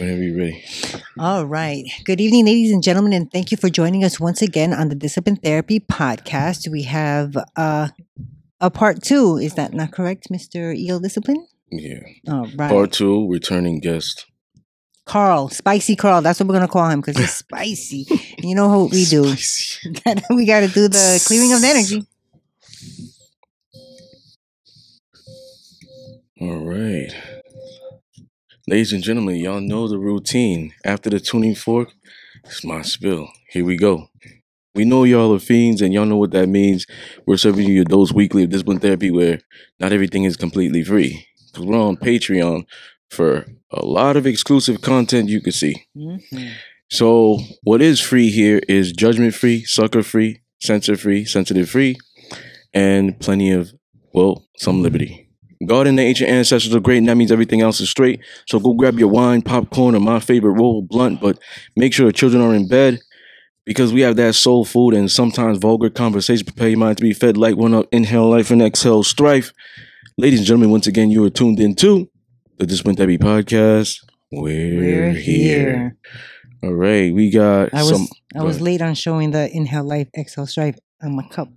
Whenever you're ready. All right. Good evening, ladies and gentlemen, and thank you for joining us once again on the Discipline Therapy podcast. We have uh, a part two. Is that not correct, Mr. Eel Discipline? Yeah. All right. Part two, returning guest. Carl, Spicy Carl. That's what we're going to call him because he's spicy. And you know what we do? We got to do the clearing of the energy. All right. Ladies and gentlemen, y'all know the routine. After the tuning fork, it's my spill. Here we go. We know y'all are fiends and y'all know what that means. We're serving you your dose weekly of discipline therapy where not everything is completely free. Because we're on Patreon for a lot of exclusive content you can see. Mhm. So, what is free here is judgment free, sucker free, censor free, sensitive free, and plenty of, well, some liberty. God and the ancient ancestors are great, and that means everything else is straight. So go grab your wine, popcorn, or my favorite roll blunt, but make sure the children are in bed because we have that soul food and sometimes vulgar conversation. Prepare your mind to be fed like one up, inhale life and exhale strife. Ladies and gentlemen, once again, you are tuned in to the Discipline Therapy Podcast. We're, We're here. here. All right, we got I was some. I was ahead. late on showing the Inhale Life Exhale Strife on my cup.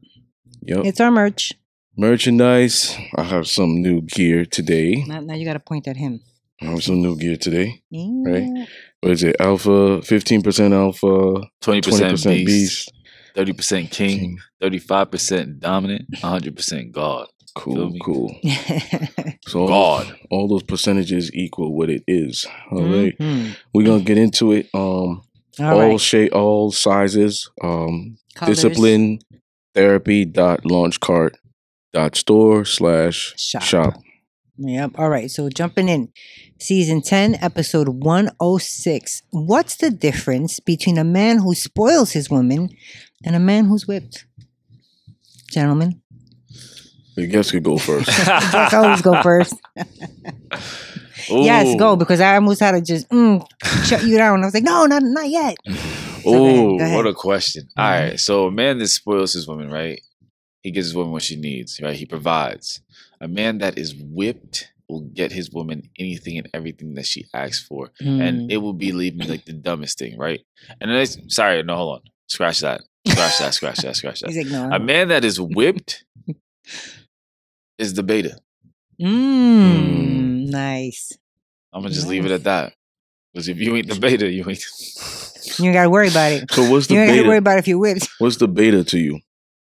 Yep. It's our merch. Merchandise. I have some new gear today. Now, now you got to point at him. I have some new gear today. Right. What is it? Alpha, 15% alpha, 20% 20% beast, beast. 30% king, King. 35% dominant, 100% God. Cool, cool. So all, God. all those percentages equal what it is. All right. Mhm. We're gonna get into it. Um All all right. shape all sizes. Um Colors. discipline therapy dot launchcart dot store slash Shop. shop. Yep. All right. So jumping in, season 10, episode 106. What's the difference between a man who spoils his woman and a man who's whipped? Gentlemen, The guest could go first. let's always go first. Yes, go because I almost had to just mm, shut you down. I was like, no, not not yet. ahead, Ooh, what a question. All Mhm. So a man that spoils his woman, right? He gives his woman what she needs, right? He provides. A man that is whipped will get his woman anything and everything that she asks for. Mm. And it will be leaving like the dumbest thing, right? And then it's sorry, no, hold on. Scratch that. Scratch that, scratch that, scratch that. He's like. A man that is whipped is the beta. Mm, mm. nice. I'm gonna just leave it at that. Because if you ain't the beta, you ain't. You ain't got to worry about it. So what's the beta? You ain't got to worry about if you're whipped. What's the beta to you?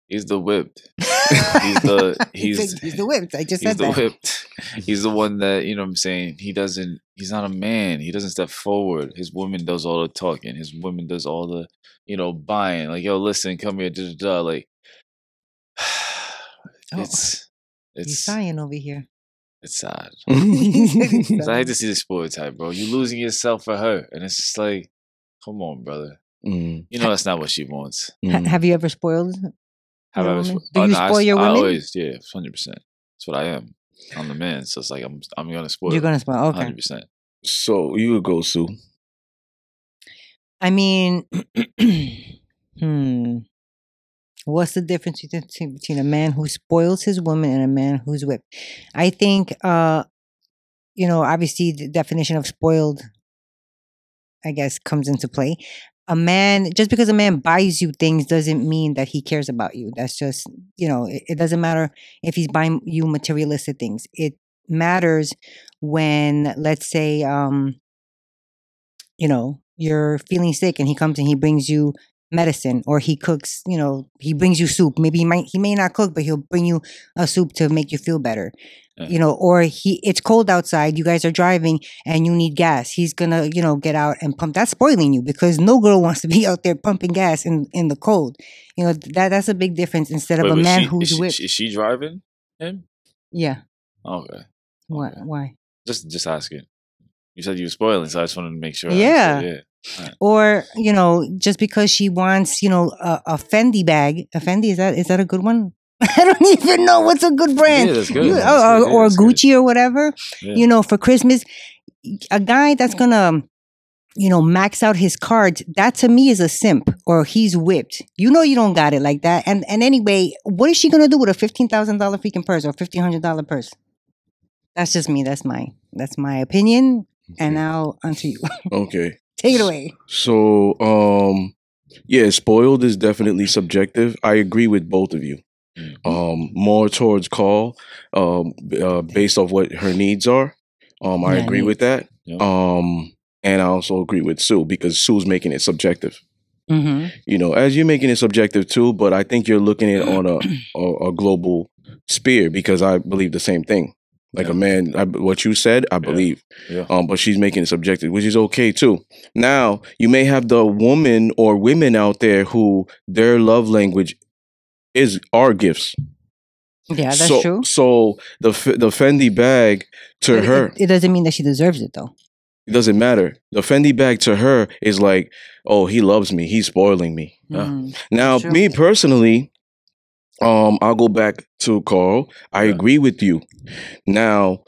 He's the whipped. He's the he's, he's he's the whipped. I just he's said the that. whipped. He's the one that you know. what I'm saying he doesn't. He's not a man. He doesn't step forward. His woman does all the talking. His woman does all the you know buying. Like yo, listen, come here. Da, da, da. Like Oh, it's He's it's sighing over here. it's sad. He's 'Cause I hate to see the spoiled type, bro. You're losing yourself for her, and it's just like, come on, brother. Mm, You know that's not what she wants. Ha- mm. have you ever spoiled? Have Your I ever woman? spo- Do oh, you no, I spoil s- your I women? always, yeah, hundred percent. That's what I am. I'm the man, so it's like I'm I'm gonna spoil. You're gonna spoil. Okay. hundred percent. So you would go, Sue. I mean, hmm. What's the difference between, between a man who spoils his woman and a man who's whipped? I think, uh, you know, obviously the definition of spoiled, I guess, comes into play. A man, just because a man buys you things doesn't mean that he cares about you. That's just, you know, it, it doesn't matter if he's buying you materialistic things. It matters when, let's say, um, you know, you're feeling sick and he comes and he brings you medicine or he cooks, you know, he brings you soup. Maybe he might he may not cook, but he'll bring you a soup to make you feel better. Yeah. You know, or he it's cold outside, you guys are driving and you need gas. He's gonna, you know, get out and pump. That's spoiling you because no girl wants to be out there pumping gas in in the cold. You know, that that's a big difference instead of Wait, a man she- who's is she, whipped. Is she driving him? yeah. Okay, Why Okay. why? just just asking. You said you were spoiling, so I just wanted to make sure. Yeah. understood, yeah. or you know just because she wants you know a, a fendi bag a fendi is that is that a good one i don't even know what's a good brand Yeah, good. You- or, good. Yeah, or that's good. gucci or whatever Yeah. you know for christmas a guy that's gonna you know max out his cards that to me is a simp or he's whipped you know you don't got it like that and and anyway what is she gonna do with a $15000 freaking purse or $1500 purse that's just me that's my that's my opinion and now onto you. Okay. Take it away. So, um, yeah, spoiled is definitely subjective. I agree with both of you. Mm. Um, more towards Carl, um, uh, based off what her needs are. Um, I Yeah, agree with that. Yeah. Um, and I also agree with Sue because Sue's making it subjective. Mm-hmm. You know, as you're making it subjective too, but I think you're looking at it on a, a a global sphere because I believe the same thing. Like Yeah. a man, I, what you said, I believe. Yeah. Um, but she's making it subjective, which is okay too. Now, you may have the woman or women out there who their love language is our gifts. Yeah, that's so, true. So the the Fendi bag to it- her, it, it doesn't mean that she deserves it though. it doesn't matter. The Fendi bag to her is like, oh, he loves me. He's spoiling me. Yeah. Mm. Now, True. me personally, um, I'll go back to Carl. I Yeah. agree with you. Now,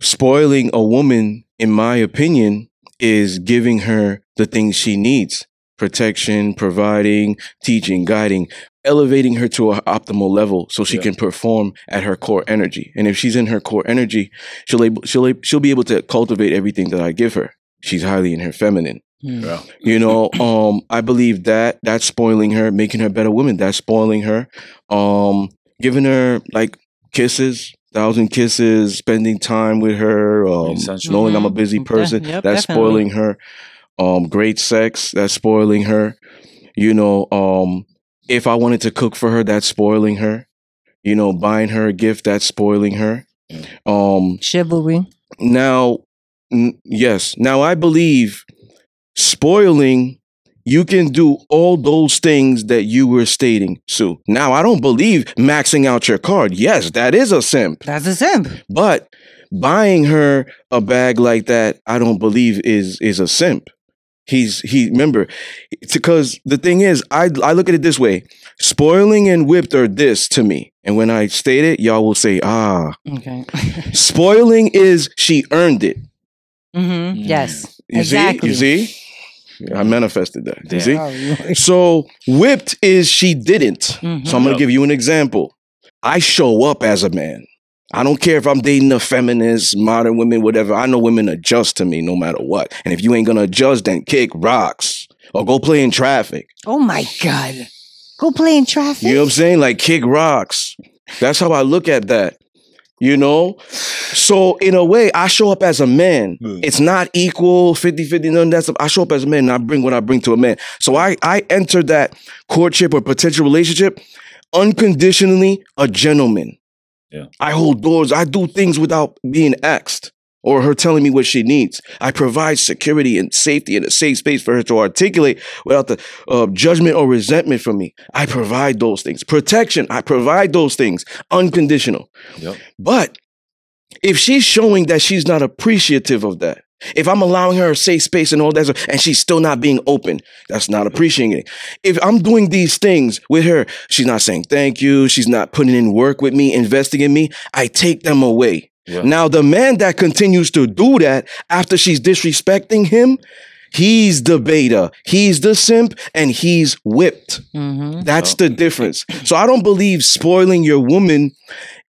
spoiling a woman, in my opinion, is giving her the things she needs protection, providing, teaching, guiding, elevating her to an optimal level so she Yeah. can perform at her core energy. And if she's in her core energy, she'll able, she'll ab- she'll be able to cultivate everything that I give her. She's highly in her feminine. Mm. Yeah. You know, um, I believe that that's spoiling her, making her a better woman. That's spoiling her. Um, giving her like kisses, thousand kisses, spending time with her, um, Essential. knowing I'm a Mhm. busy Yeah, person. yep, that's definitely. spoiling her. Um, great sex, that's spoiling her. You know, um, if I wanted to cook for her, that's spoiling her. You know, buying her a gift, that's spoiling her. Um, Chivalry. now, n- yes. Now, I believe spoiling, you can do all those things that you were stating, Sue. Now, I don't believe maxing out your card. Yes, that is a simp. That's a simp. But buying her a bag like that, I don't believe is is a simp. He's he remember because the thing is, I I look at it this way: spoiling and whipped are this to me, and when I state it, y'all will say, ah, Okay. spoiling is she earned it. mm-hmm. Yes. You exactly. see? You see? I manifested that. You Damn. see? So whipped is she didn't. Mhm. So I'm gonna Yep. give you an example. I show up as a man. I don't care if I'm dating a feminist, modern women, whatever. I know women adjust to me no matter what. And if you ain't gonna adjust, then kick rocks or go play in traffic. Oh my God. Go play in traffic. You know what I'm saying? Like kick rocks. That's how I look at that. You know? So in a way, I show up as a man. Mm. It's not equal, 50-50, none of that stuff. I show up as a man and I bring what I bring to a man. So I I enter that courtship or potential relationship unconditionally a gentleman. Yeah. I hold doors. I do things without being asked or her telling me what she needs. I provide security and safety and a safe space for her to articulate without the uh, judgment or resentment from me. I provide those things. Protection. I provide those things unconditional. Yep. But if she's showing that she's not appreciative of that, if I'm allowing her a safe space and all that, stuff, and she's still not being open, that's not appreciating it. If I'm doing these things with her, she's not saying thank you, she's not putting in work with me, investing in me, I take them away. Yeah. Now, the man that continues to do that after she's disrespecting him, he's the beta, he's the simp, and he's whipped. Mm-hmm. That's Oh. the difference. So I don't believe spoiling your woman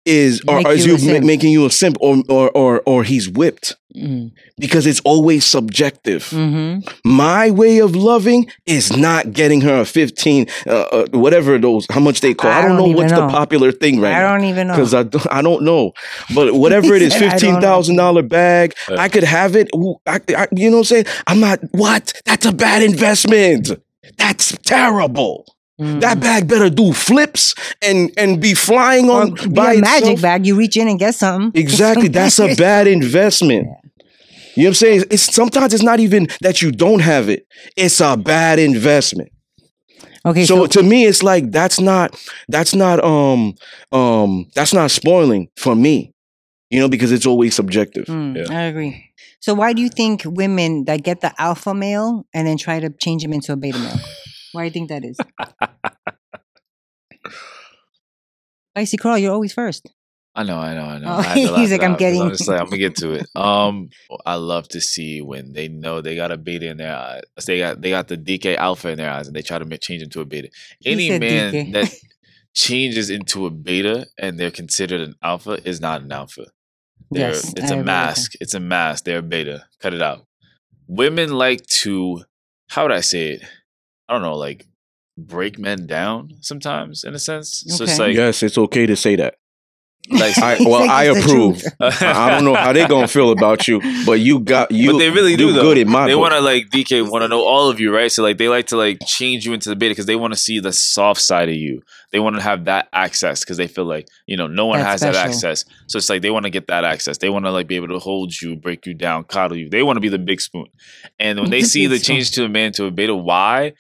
is or, Make or is you you ma- making you a simp or or or or he's whipped Mm-hmm. because it's always subjective. Mm-hmm. My way of loving is not getting her a 15 uh, uh, whatever those how much they call. I, I don't, don't know even what's the popular thing right I don't even know. because I, don't- I don't know. But whatever it is, said, "I don't fifteen know." thousand dollar bag, Yeah. I could have it. Ooh, I, I, you know what I'm saying? I'm not. What? That's a bad investment. That's terrible. Mm. That bag better do flips and and be flying or on be by a magic itself. bag. You reach in and get something. Exactly. That's a bad investment. You know what I'm saying? It's sometimes it's not even that you don't have it. It's a bad investment. Okay, so, so, to me, it's like that's not that's not um um that's not spoiling for me. You know, because it's always subjective. Mm, Yeah. I agree. So why do you think women that get the alpha male and then try to change him into a beta male? Why do you think that is? I see, Carl. You're always first. I know, I know, I know. Oh, I he's like, I'm 'cause I'm getting- just like, I'm gonna get to it. Um, I love to see when they know they got a beta in their eyes. They got they got the DK alpha in their eyes, and they try to make, change into a beta. Any man DK. that changes into a beta and they're considered an alpha is not an alpha. They're, Yes, it's I a mask. It's a mask. They're a beta. Cut it out. Women like to, how would I say it? I don't know, like break men down sometimes in a sense. So it's like, yes, it's okay to say that. like I, well, I approve. I I don't know how they're gonna feel about you, but you got you. but they really do though. good in my they want to like DK want to know all of you, right? So like they like to like change you into the beta because they want to see the soft side of you. They want to have that access because they feel like you know no one That's has that access. So it's like they want to get that access. They want to like be able to hold you, break you down, coddle you. They want to be the big spoon. And when they see the change to a man to a beta, why?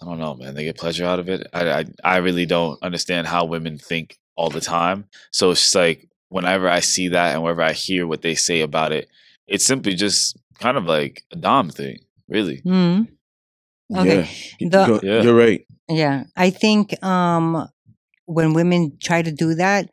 I don't know, man. They get pleasure out of it. I, I I really don't understand how women think all the time. So it's just like whenever I see that and whenever I hear what they say about it, it's simply just kind of like a dom thing, really. Mhm. Okay. Yeah. The- Go- Yeah. You're right. Yeah, I think um, when women try to do that,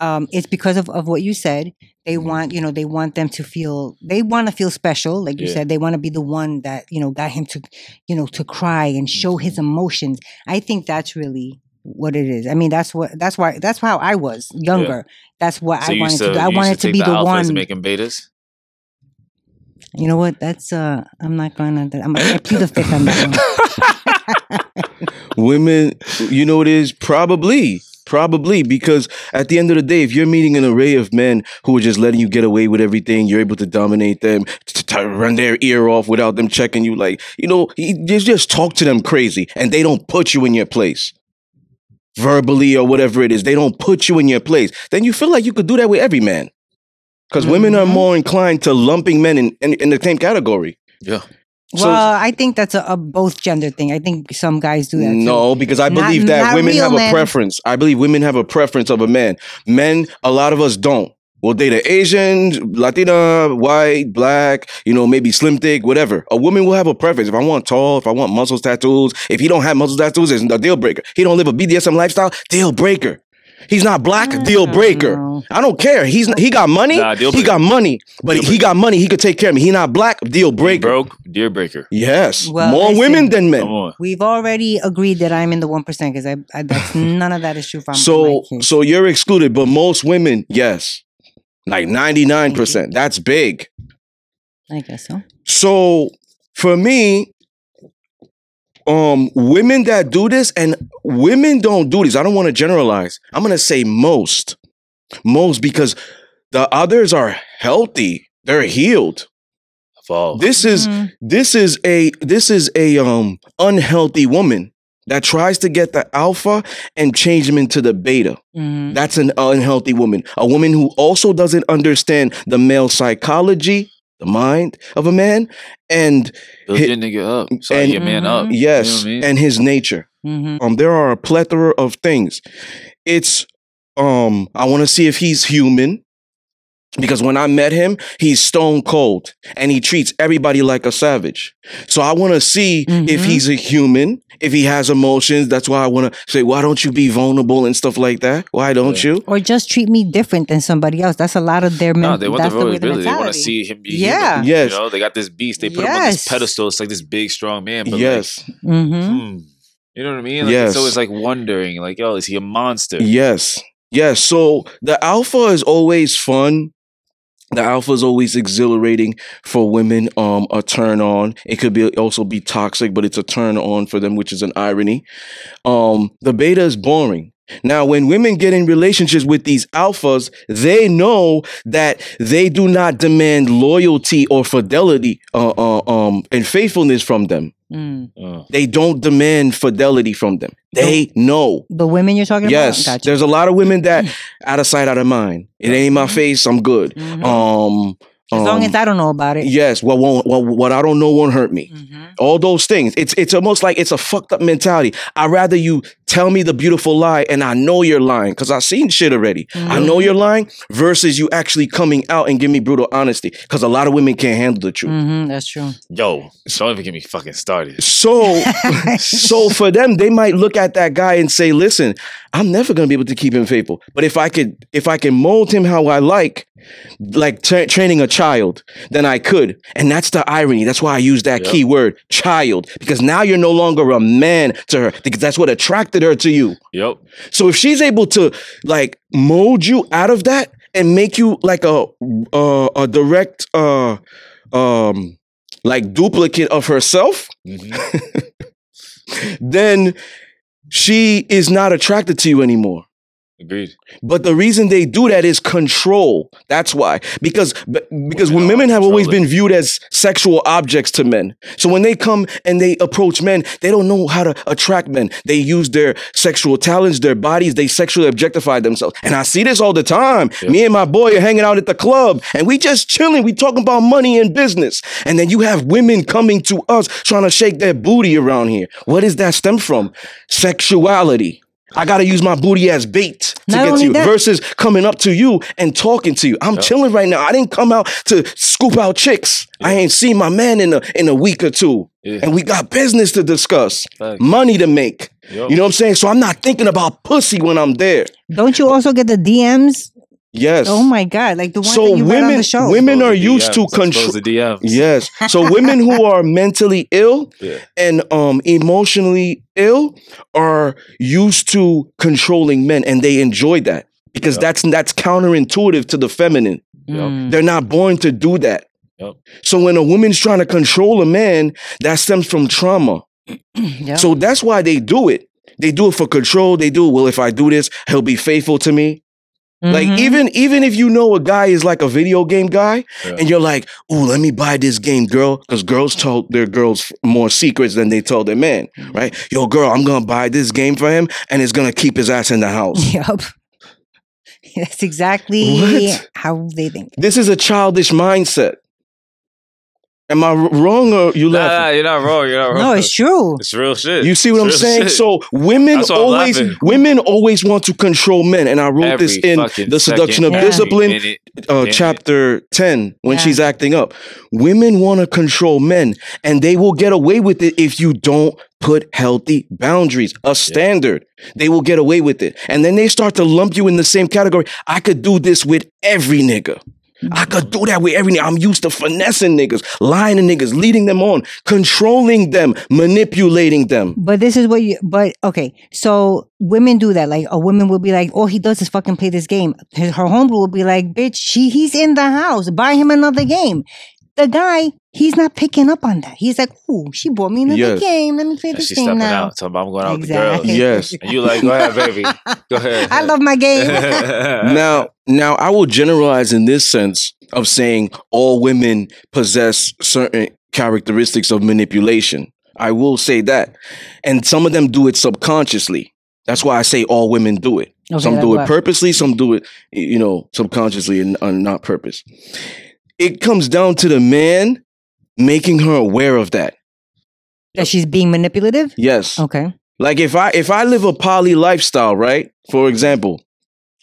um, it's because of, of what you said. They Mhm. want, you know, they want them to feel, they want to feel special. Like you Yeah. said, they want to be the one that, you know, got him to, you know, to cry and show Mm-hmm. his emotions. I think that's really what it is. I mean, that's what, that's why, that's how I was younger. That's what So I wanted used to, do. I wanted to to be the, alphas one. make them betas. you know what? That's, uh, I'm not going to, I'm going to plead the fifth on that one. Women, you know what it is? Probably. Probably because at the end of the day, if you're meeting an array of men who are just letting you get away with everything, you're able to dominate them, to, to run their ear off without them checking you. Like, you know, you just, just talk to them crazy and they don't put you in your place. Verbally or whatever it is, they don't put you in your place. Then you feel like you could do that with every man. Because women are Mhm. more inclined to lumping men in, in, in the same category. Yeah. So- well, I think that's a, a both gender thing. I think some guys do that too. No, because I Not- believe that not women have a preference. I believe women have a preference of a man. Men, a lot of us don't. We'll date an Asian, Latina, white, black, you know, maybe slim thick, whatever. A woman will have a preference. If I want tall, if I want muscles, tattoos, if he don't have muscles, tattoos, it's a deal breaker. He don't live a BDSM lifestyle, deal breaker. He's not black, mm. deal breaker. No. I don't care. He's he got money. Nah, he got money, but Deal he breaker. got money. He could take care of me. He not black, deal breaker. Broke, deal breaker. Yes, Well, more listen. women than men. We've already agreed that I'm in the one percent because I, I that's none of that is true. From So so you're excluded, but most women, yes. Like 99%. That's big. I guess so. So for me, um, women that do this, and women don't do this. I don't want to generalize. I'm gonna say most. Most because the others are healthy. They're healed. Evolve. This is Mhm. this is a this is a um unhealthy woman that tries to get the alpha and change him into the beta. Mhm. That's an unhealthy woman. A woman who also doesn't understand the male psychology, the mind of a man, and Build hit- your nigga up. So and- your man up. Mhm. You know yes, what I mean? and his nature. Mhm. Um, there are a plethora of things. It's um, I want to see if he's human. Because when I met him, he's stone cold and he treats everybody like a savage. So I want to see if Mhm. he's a human, if he has emotions. That's why I want to say, why don't you be vulnerable and stuff like that? Why don't Yeah. you? Or just treat me different than somebody else. That's a lot of their No, they want that's the the the. They want to see him be Yeah. human. Yes. You know, they got this beast. They put him on this pedestal. It's like this big, strong man. But yes. Like, hmm, you know what I mean? Like, Yes. It's always like wondering, like, yo, is he a monster? Yes. Yes. So the alpha is always fun. The alpha is always exhilarating for women. Um, a turn on. It could be also be toxic, but it's a turn on for them, which is an irony. Um, the beta is boring. Now, when women get in relationships with these alphas, they know that they do not demand loyalty or fidelity, uh, uh, um, and faithfulness from them. Mm. Uh, They don't demand fidelity from them. They know. The women you're talking Yes, about? Gotcha. there's a lot of women that out of sight, out of mind. It ain't in my face. I'm good. Mhm. Um, as long um, as I don't know about it. yes, what won't, what, what I don't know won't hurt me. Mhm. All those things. It's it's almost like it's a fucked up mentality. I'd rather you tell me the beautiful lie and I know you're lying because I've seen shit already. I know you're lying versus you actually coming out and give me brutal honesty because a lot of women can't handle the truth. Mhm, That's true. yo, don't even get me fucking started. So, so for them, they might look at that guy and say, "Listen, I'm never gonna be able to keep him faithful. But if I could, if I can mold him how I like, like tra- training a child, then I could." And that's the irony. That's why I use that Yep. key word, child, because now you're no longer a man to her, because that's what attracted her to you. Yep. So if she's able to like mold you out of that and make you like a uh, a direct uh um like duplicate of herself, Mhm. then she is not attracted to you anymore. Agreed. But the reason they do that is control. That's why. Because b- because Women have always been viewed as sexual objects to men. So when they come and they approach men, they don't know how to attract men. They use their sexual talents, their bodies, they sexually objectify themselves. And I see this all the time. Yeah. Me and my boy are hanging out at the club and we just chilling. We talking about money and business. And then you have women coming to us trying to shake their booty around here. What does that stem from? Sexuality. I gotta use my booty as bait to Not get to you that- versus coming up to you and talking to you. I'm Yeah. chilling right now. I didn't come out to scoop out chicks. I ain't seen my man in a in a week or two. Yeah. And we got business to discuss, Facts. money to make. Yup. You know what I'm saying? So I'm not thinking about pussy when I'm there. Don't you also get the DMs? Yes. Oh my god! Like the ones So that you read on women- the show. women- Expose are used to DMs, control- the DMs. Yes. So women who are mentally ill Yeah. and um emotionally ill are used to controlling men and they enjoy that because Yep. that's that's counterintuitive to the feminine. Mm. They're not born to do that. Yep. So when a woman's trying to control a man, that stems from trauma. Yeah. So that's why they do it. They do it for control. They do well, if I do this, he'll be faithful to me. Like Mhm. even even if you know a guy is like a video game guy, Yeah. and you're like, "Oh, let me buy this game, girl," because girls told their girls more secrets than they told their man, Mm-hmm. right? Yo, girl, I'm gonna buy this game for him, and it's gonna keep his ass in the house. Yep. That's exactly What? how they think. this is a childish mindset. Am I wrong or you Nah, nah, laughing? you're not wrong. You're not wrong. No, it's true. It's real shit. You see what I'm real saying? shit. So women That's why I'm always laughing. women always want to control men, and I wrote Every this in fucking the seduction of second, Yeah. discipline. minute, uh, Yeah. chapter 10 when Yeah. she's acting up. Women want to control men and they will get away with it if you don't put healthy boundaries, a standard. They will get away with it. And then they start to lump you in the same category. I could do this with every nigga. I could do that with everything. I'm used to finessing niggas, lying to niggas, leading them on, controlling them, manipulating them. But this is what you. But okay, so women do that. Like a woman will be like, "All he does is fucking play this game." Her, homegirl will be like, "Bitch, she he's in the house. Buy him another game." The guy, he's not picking up on that. He's like, "Ooh, she bought me another Yes. game. Let me play this she's game stepping now." out. Talking about I'm going out Exactly. with Yes. the girls. Yes, and you like, go ahead, baby. Go ahead. I love my game. now, now I will generalize in this sense of saying all women possess certain characteristics of manipulation. I will say that, and some of them do it subconsciously. That's why I say all women do it. Okay, some do it what? purposely, some do it, you know, subconsciously and uh, not purpose. It comes down to the man making her aware of that. that she's being manipulative. Yes. Okay. Like if I if I live a poly lifestyle, right? For example,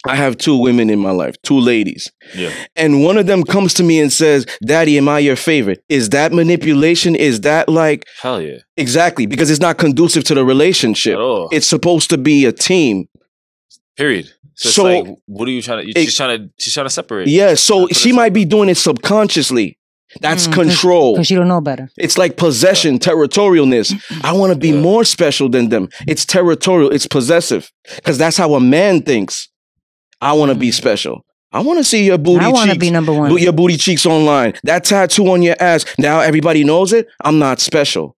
I have two women in my life, two ladies. Yeah. And one of them comes to me and says, "Daddy, am I your favorite?" Is that manipulation? Is that like Hell yeah. exactly because it's not conducive to the relationship. At all. It's supposed to be a team. Period. So, it's So- like, what are you trying to? It- she's trying to. She's trying to separate. Yeah, so she might be doing it subconsciously. That's Mm, 'cause- control. Because she don't know better. It's like possession, territorialness. I want to be Yeah. more special than them. It's territorial, it's possessive. Because that's how a man thinks. I want to be special. I want to see your booty I want to be number one. Bo- your booty cheeks online. That tattoo on your ass. Now everybody knows it. I'm not special.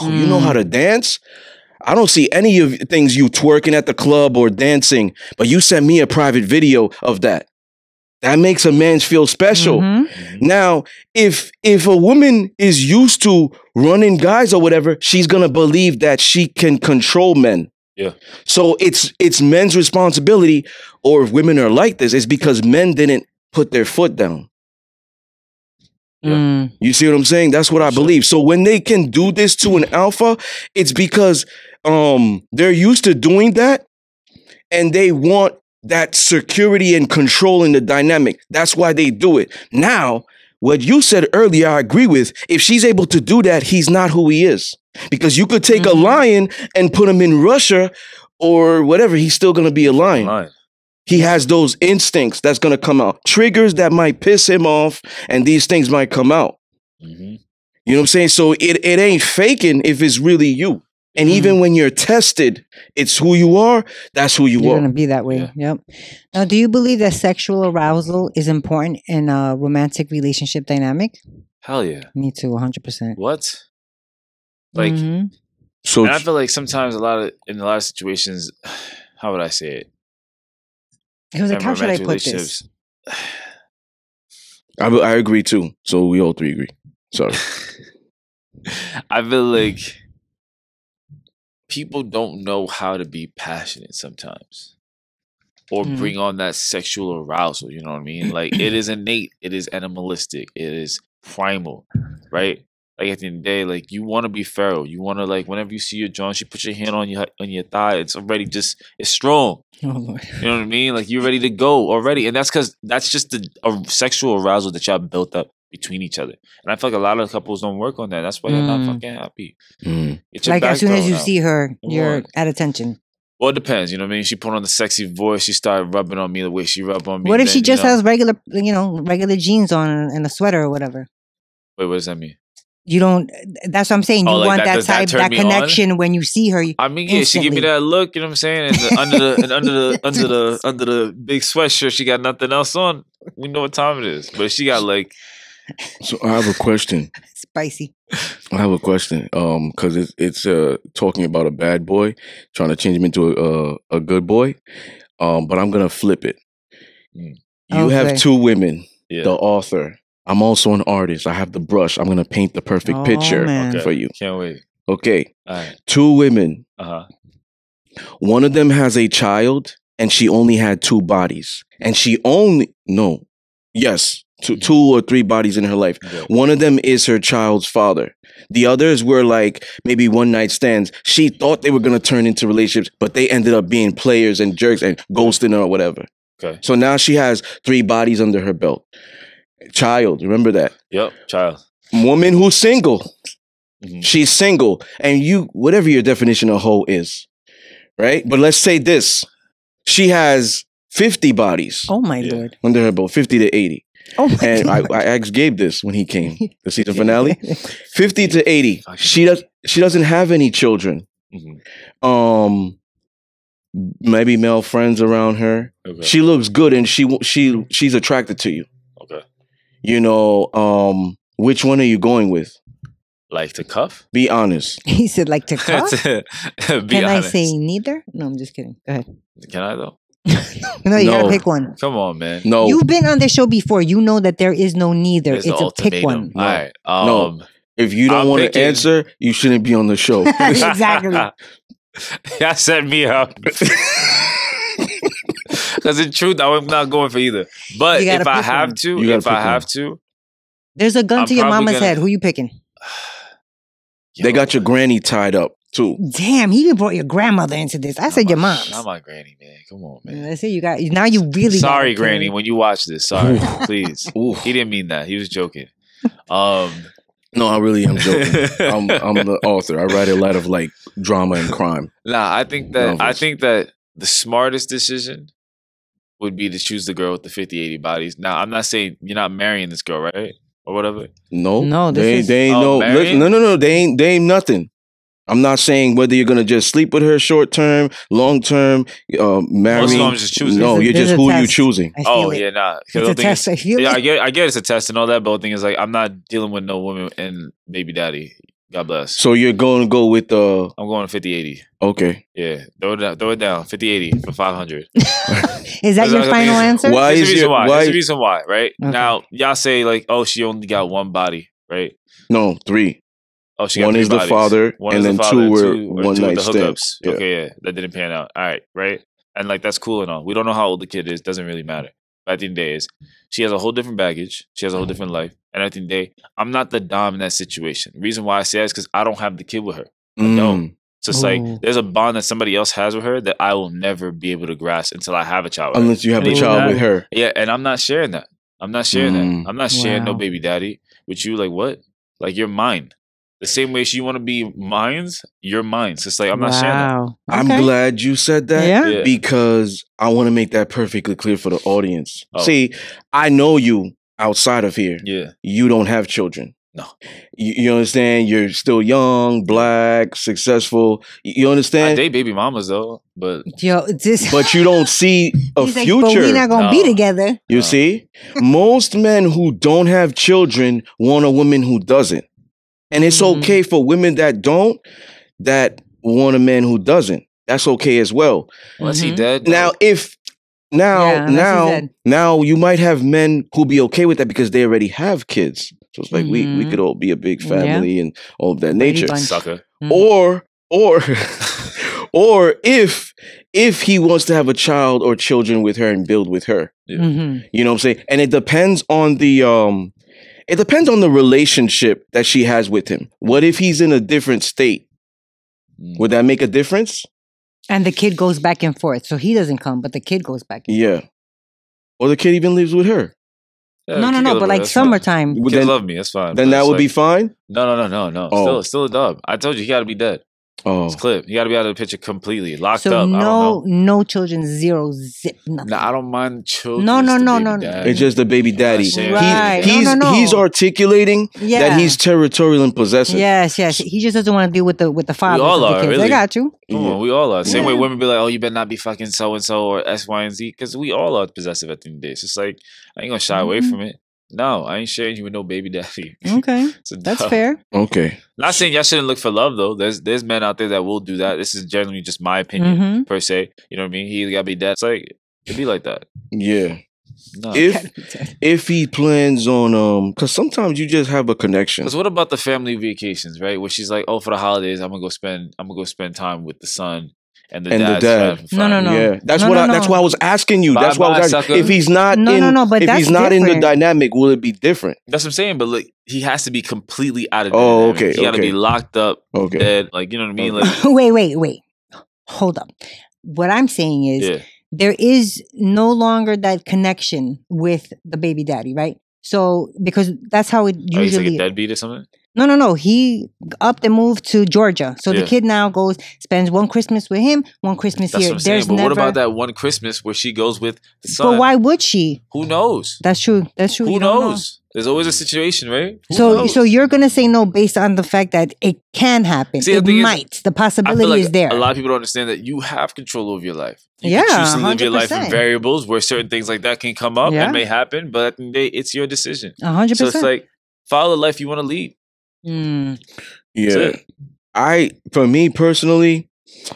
Oh, you know Mm. how to dance? I don't see any of the things you twerking at the club or dancing, but you sent me a private video of that. That makes a man feel special. Mhm. Mhm. Now, if if a woman is used to running guys or whatever, she's gonna believe that she can control men. Yeah. So it's it's men's responsibility, or if women are like this, it's because men didn't put their foot down. Yeah. Mm. You see what I'm saying? That's what I believe. So when they can do this to an alpha, it's because um they're used to doing that and they want that security and control in the dynamic. That's why they do it. Now, what you said earlier, I agree with. If she's able to do that, he's not who he is. Because you could take a Mhm. lion and put him in Russia or whatever, he's still gonna be a lion. Lying. He has those instincts that's gonna come out, triggers that might piss him off, and these things might come out. Mhm. You know what I'm saying? So it, it ain't faking if it's really you. And Mm. even when you're tested, it's who you are. That's who you You're are. gonna be that way. Yep. Now, do you believe that sexual arousal is important in a romantic relationship dynamic? Hell yeah. Me too, 100. percent What? Like, Mhm. So and I feel like sometimes a lot of in a lot of situations, how would I say it? He was like, "How should I put this?" I, I agree too. So we all three agree. Sorry. I feel like people don't know how to be passionate sometimes or Mm. bring on that sexual arousal. You know what I mean? Like it is innate, it is animalistic, it is primal, right? Like at the end of the day, like you want to be feral. You want to like whenever you see your John, she put your hand on your on your thigh. It's already just it's strong. Oh Lord. You know what I mean? Like you're ready to go already, and that's because that's just the a sexual arousal that y'all built up between each other. And I feel like a lot of couples don't work on that. That's why you're not Mm. fucking happy. Mm. Like as soon as you out. see her, Come you're on. at attention. well, it depends. You know what I mean? She put on the sexy voice. She started rubbing on me the way she rubbed on me. What if then, she you just know- has regular, you know, regular jeans on and a sweater or whatever? Wait, what does that mean? You don't. That's what I'm saying. You Oh, like want that- that, does that type, that, me on? connection when you see her. I mean, yeah, she give me that look. You know what I'm saying? And the, under the and under the under the under the big sweatshirt, she got nothing else on. We know what time it is. But she got like So I have a question. Spicy. I have a question. Um, because it's it's uh talking about a bad boy trying to change him into a a, a good boy. Um, but I'm gonna flip it. Mm. You Okay. have two women. yeah, The author. I'm also an artist. I have the brush. I'm gonna paint the perfect Oh, picture. Okay. for you. can't wait. Okay, All right. two women. Uh huh. One of them has a child, and she only had two bodies, and she only no, yes, two two or three bodies in her life. One of them is her child's father. The others were like maybe one night stands. She thought they were gonna turn into relationships, but they ended up being players and jerks and ghosting her or whatever. Okay. So now she has three bodies under her belt. Child, remember that. Yep. Child. Woman who's single. Mhm. She's single. And you, whatever your definition of hoe is, right? But let's say this. She has 50 bodies Oh my Yeah. lord. under her belt, 50 to 80. Oh my And I. I asked Gabe this when he came, the season finale. 50 to 80. She does she doesn't have any children. Mhm. Um maybe male friends around her. Okay. She looks good and she she she's attracted to you. Okay. You know, um which one are you going with? Like to cuff? Be honest. he said like to cuff. Be Can I say neither? No, I'm just kidding. Go ahead. Can I though? No, you No. gotta pick one. Come on, man. No. You've been on this show before. You know that there is no neither. There's it's the a pick one. ultimatum. All right. Um, No. if you don't I'm want to answer, you shouldn't be on the show. exactly. Y'all set me up. Because in truth, I'm not going for either. But if I have one. to, You if I have one. to, There's a gun I'm to your mama's gonna- head. Who you picking? they got your granny tied up too. Damn, he even brought your grandmother into this. I not said your mom. mom's. Not my granny, man. Come on, man. Let's say you got now. You really Sorry, Granny, kid. when you watch this. Sorry, please. Oof. He didn't mean that. He was joking. Um, No, I really am joking. I'm I'm the author. I write a lot of like drama and crime. nah, I think that I think that the smartest decision would be to choose the girl with the 50, 80 bodies. Now, I'm not saying you're not marrying this girl, right? Or whatever. No, No, this they ain't, is- they ain't Oh, no, listen, no, no, no. They ain't, they ain't nothing. I'm not saying whether you're gonna just sleep with her short term, long term, uh, marry. Most just choosing. No, a- you're just a who you test. choosing. Oh it. yeah, nah. 'Cause It's the a thing is- test. I feel yeah, I get, I get it's a test and all that. But the thing is, like, I'm not dealing with no woman and baby daddy. God bless. So you're going to go with uh I'm going 50, 80. okay. Yeah, throw it down, throw it down, 50, 80 for 500. Is that That's your final mean. answer? Why There's a is reason your why. why? There's a reason why, right? Okay. Now, y'all say like, oh, she only got one body, right? No, three. Oh, she got One three is the father, One and is the then father, two were two- or one night the stands. Yeah. Okay, yeah, that didn't pan out. All right, right, and like that's cool and all. We don't know how old the kid is. Doesn't really matter. But at the end of the day, is she has a whole different baggage. She has a whole different life. And at the end of the day, I'm not the dom in that situation. The reason why I say that is because I don't have the kid with her. No. Mm. So it's Ooh. like there's a bond that somebody else has with her that I will never be able to grasp until I have a child. with her. Unless you have a And even child that- with her. Yeah, and I'm not sharing that. I'm not sharing Mm. that. I'm not sharing no baby daddy with you. Like what? Like you're mine. The same way she want to be mine's, you're mine. So it's like I'm not sharing that. wow. I'm glad you said that. Yeah. Yeah. because I want to make that perfectly clear for the audience. Oh. See, I know you outside of here. Yeah. You don't have children. No. You, you understand? You're still young, black, successful. You you I understand? date baby mamas though, but Yo, this. but you don't see a He's like, future. but we not gonna be together. You No. see, most men who don't have children want a woman who doesn't, and it's Mhm. okay for women that don't that want a man who doesn't. That's okay as well. unless he Mhm. dead. Now, if now Yeah, now now you might have men who be okay with that because they already have kids. So it's like we we Mhm. could all be a big Yeah. family and all of that nature. Bunch. sucker. Mhm. Or or or if if he wants to have a child or children with her and build with her. Yeah. Mhm. You know what I'm saying? And it depends on the um it depends on the relationship that she has with him. What if he's in a different state? Mm. Would that make a difference? And the kid goes back and forth, so he doesn't come, but the kid goes back. And Yeah. Or the kid even lives with her. Yeah, no, no, no. But like summertime. Well, Kids then- love me. That's fine. Then but that it's would be fine. No, no, no, no, no. Oh. Still, still a dub. I told you, he got to be dead. Oh. It's clip. You got to be out of the picture completely, locked So up. I don't no, know. no children, zero zip, nothing. Nah, I don't mind children. No, no, no, no, no. It's just the baby daddy. Right. He- Right. No, no, no. he's articulating yeah. that he's territorial and possessive. Yes, yes. He just doesn't want to deal with the with the fathers all are, kids. I got you. Come Yeah. on, we all are. Same way women be like, "Oh, you better not be fucking so and so or X, Y, and Z," because we all are possessive at the end of the day. It's just like I ain't gonna shy away Mhm. from it. No, I ain't sharing you with no baby daddy. Okay, It's a that's dub. fair. Okay. Not saying y'all shouldn't look for love though. There's there's men out there that will do that. This is generally just my opinion Mhm. per se. You know what I mean? He either gotta be dead. It's like it'd be like that. Yeah. No. If if he plans on um cuz sometimes you just have a connection. Because what about the family vacations, right? Where she's like, "Oh, for the holidays, I'm gonna go spend, I'm gonna go spend time with the son and the And the dad. No, no, no. Yeah, that's No, what no, I, that's why I was asking you. That's why I was asking. sucker. If he's not No, in, no, no, but if he's not in the dynamic, will it be different? That's what I'm saying. But like, he has to be completely out of. the Oh, dynamic. okay, He got to be locked up, Okay. dead. Like you know what I mean? Like, wait, wait, wait. Hold up. What I'm saying is yeah, there is no longer that connection with the baby daddy, right? So because that's how it oh, he's like usually a deadbeat or something. No, no, no. He upped and moved to Georgia. So the kid now goes spends one Christmas with him, one Christmas That's here. what. There's But never what about that one Christmas where she goes with the son? But why would she? Who knows? That's true. That's true. Who You don't know. knows? There's always a situation, right? Who So knows? so you're gonna say no based on the fact that it can happen. See, it thing is, might. the possibility like is there. a lot of people don't understand that you have control over your life. You Yeah, can choose to live your life in variables where certain things like that can come up Yeah. and may happen, but at the end of the day, it's your decision. A hundred So it's like follow the life you want to lead. Mm. Yeah. I for me personally,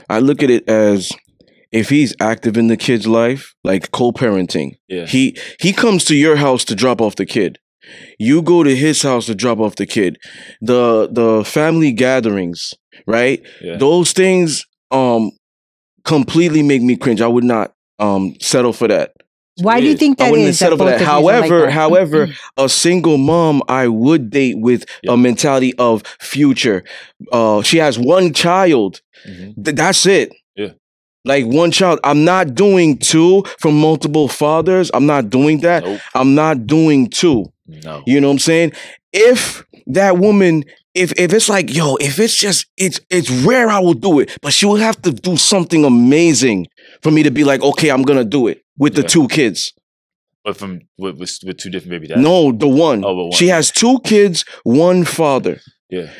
I look at it as if he's active in the kid's life, like co-parenting. Yeah. He he comes to your house to drop off the kid. You go to his house to drop off the kid. The the family gatherings, right? Yeah. Those things um completely make me cringe. I would not um settle for that. Why do you weird. think I that wouldn't is? settle for both that. of yous are like However, that? however, a single mom I would date with Yeah. a mentality of future. Uh she has one child. Mhm. Th- that's it. Yeah. Like one child. I'm not doing two from multiple fathers. I'm not doing that. Nope. I'm not doing two. No. You know what I'm saying? If that woman, if if it's like, yo, if it's just it's it's rare I will do it, but she will have to do something amazing for me to be like, okay, I'm gonna do it with the Yeah. two kids. But from with, with, with two different baby dads. No, the one. Oh, but one. She has two kids, one father. Yeah.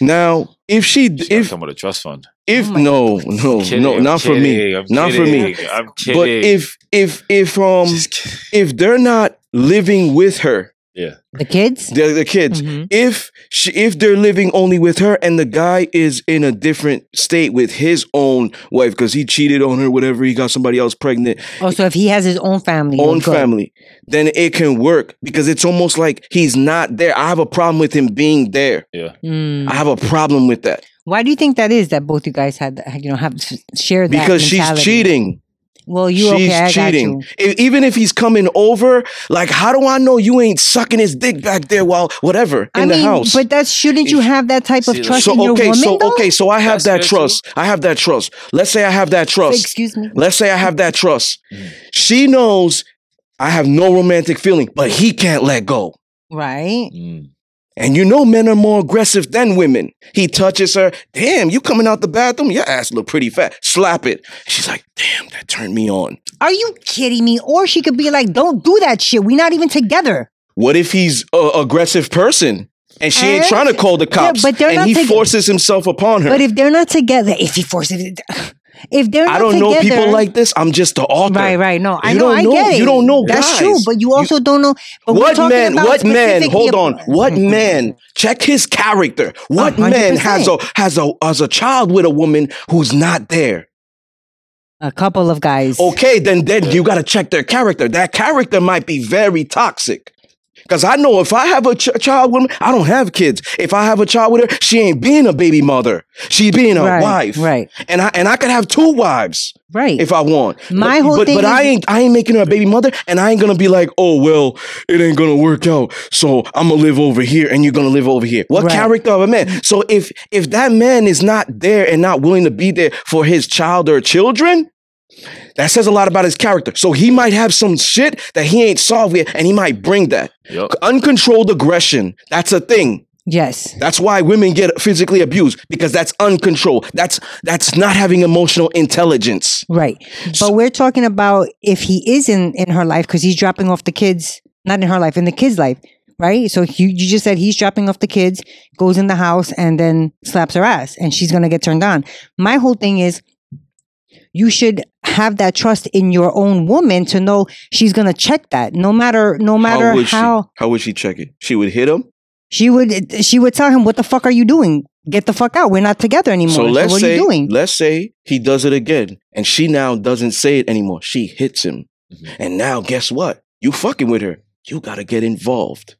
Now, if she She gotta if come with a trust fund. if Oh my no, no, Kidding, no, I'm not for me. kidding, I'm Not for me. kidding, I'm kidding. But if if if um Just kidding. if they're not living with her, yeah. the kids. the, the kids, Mhm. if she, if they're living only with her and the guy is in a different state with his own wife because he cheated on her, whatever, he got somebody else pregnant, Oh, so if he has his own family, own family, then it can work because it's almost like he's not there. I have a problem with him being there. Mm. I have a problem with that Why do you think that is? That both you guys had, you know, have shared that because she's cheating. Well, you she's okay? I cheating. got you. E- Even if he's coming over, like, how do I know you ain't sucking his dick back there while whatever in I the mean, house? but that shouldn't you have that type of trust so in your okay, woman? so though? okay, so I have That's that fair, too. trust. I have that trust. Let's say I have that trust. Excuse me. Let's say I have that trust. Mhm. She knows I have no romantic feeling, but he can't let go. Right? Mm. And you know men are more aggressive than women. He touches her. Damn, you coming out the bathroom? Your ass look pretty fat. Slap it. She's like, damn, that turned me on. Are you kidding me? Or she could be like, "Don't do that shit. We're not even together." What if he's a aggressive person? and she ain't eh? trying to call the cops. Yeah, but they're and not he forces himself upon her. But if they're not together, if he forces it, if they're not I don't know people like this. I'm just the author. Right, right. No, I You know. don't I know- get it. you don't know That's guys. true, but you also don't know. But What man? What man? Hold on. What mm-hmm. man? Check his character. What man has a has a has a child with a woman who's not there? A couple of guys. Okay, then then you got to check their character. That character might be very toxic. Cause I know if I have a ch- child with me, I don't have kids. If I have a child with her, she ain't being a baby mother. She's being a right, wife. Right. And I and I could have two wives Right. if I want. My but, whole but, thing but I ain't I ain't making her a baby mother, and I ain't gonna be like, oh well, it ain't gonna work out. So I'm gonna live over here, and you're gonna live over here. What Right. character of a man? So if if that man is not there and not willing to be there for his child or children. That says a lot about his character. So he might have some shit that he ain't solved yet, and he might bring that. Yup. Uncontrolled aggression. That's a thing. yes. That's why women get physically abused because that's uncontrolled. That's that's not having emotional intelligence. Right. But we're talking about if he is in in her life because he's dropping off the kids, not in her life, in the kids' life. Right. So you, you just said he's dropping off the kids, goes in the house, and then slaps her ass, and she's gonna get turned on. My whole thing is. You should have that trust in your own woman to know she's gonna check that, no matter no matter how would how she how would she check it? She would hit him. She would she would tell him, "What the fuck are you doing? Get the fuck out. We're not together anymore. So So, let's what say are you doing?" let's say he does it again, and she now doesn't say it anymore. She hits him, Mhm. and now guess what? You fucking with her. You gotta get involved.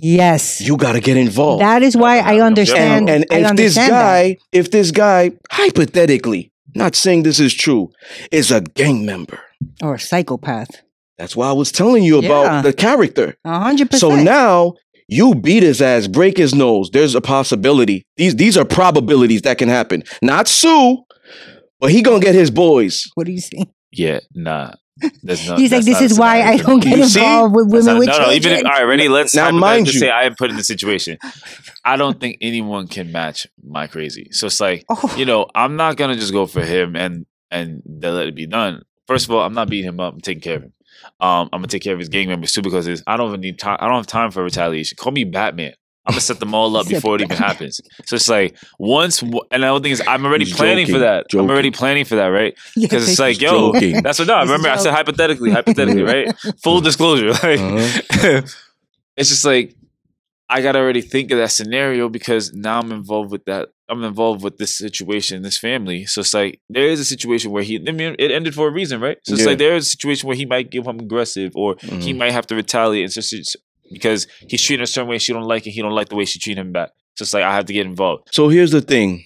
Yes, You gotta get involved. that is why I understand. and and I if this understand that. guy, if this guy, hypothetically, not saying this is true, is a gang member. or a psychopath, That's why I was telling you about Yeah. the character. a hundred So now you beat his ass, break his nose. There's a possibility. These these are probabilities that can happen. Not sue, but he gonna get his boys. what do you say? Yeah, nah. There's no, He's like, "This is why I don't get You see? involved with women not- with no, no. Even if all right, ready. Let's Now, hypothetically mind you- say I am put in the situation. I don't think anyone can match my crazy. So it's like oh, you know, I'm not gonna just go for him and and then let it be done. First of all, I'm not beating him up. I'm taking care of him. Um, I'm gonna take care of his gang members too because it's, I don't even need time. I don't have time for retaliation. Call me Batman. I'm gonna set them all up before it even happens. So it's like once, and the other thing is, I'm already He's planning for that. joking. I'm already planning for that, right? yeah, Because it's like, yo, joking. that's what. No, I remember I said hypothetically, hypothetically, right? Full disclosure, like Uh-huh. it's just like I gotta already think of that scenario because now I'm involved with that. I'm involved with this situation, this family. So it's like there is a situation where he. I mean, it ended for a reason, right? So it's Yeah. like there is a situation where he might give him aggressive, or he Mhm. might have to retaliate. It's just it's because he's treating her a certain way. She don't like it. He don't like the way she treat him back. So it's like I have to get involved. So here's the thing.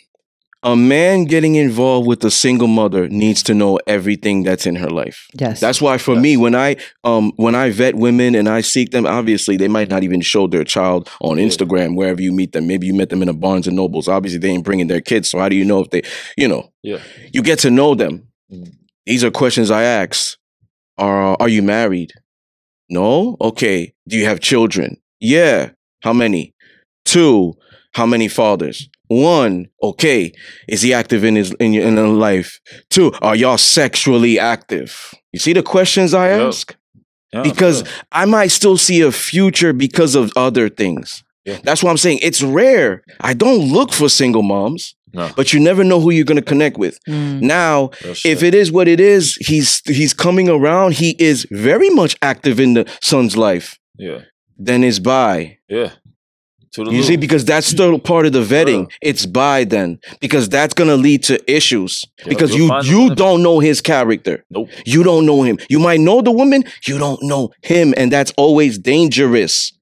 A man getting involved with a single mother needs to know everything that's in her life. yes, That's why for me, when I um when I vet women and I seek them, obviously they might not even show their child on Instagram wherever you meet them. Maybe you met them in a Barnes and Nobles. Obviously they ain't bringing their kids. So how do you know if they, you know, Yeah. you get to know them. Mhm. These are questions I ask. Are are you married? No. Okay. Do you have children? Yeah. How many? Two. How many fathers? One. Okay. Is he active in his in your in her life? Two. Are y'all sexually active? You see the questions I Yep. ask? Yeah, Because. I might still see a future because of other things. Yeah. That's what I'm saying. It's rare. I don't look for single moms, no, but you never know who you're gonna connect with. Mm. Now, if it is what it is, he's he's coming around. He is very much active in the son's life. yeah, Then it's by. yeah. Toodaloo. You see, because that's still part of the vetting. It's by then, because that's gonna lead to issues. Yeah, because you'll you find you them. don't know his character. Nope. You don't know him. You might know the woman. You don't know him, and that's always dangerous.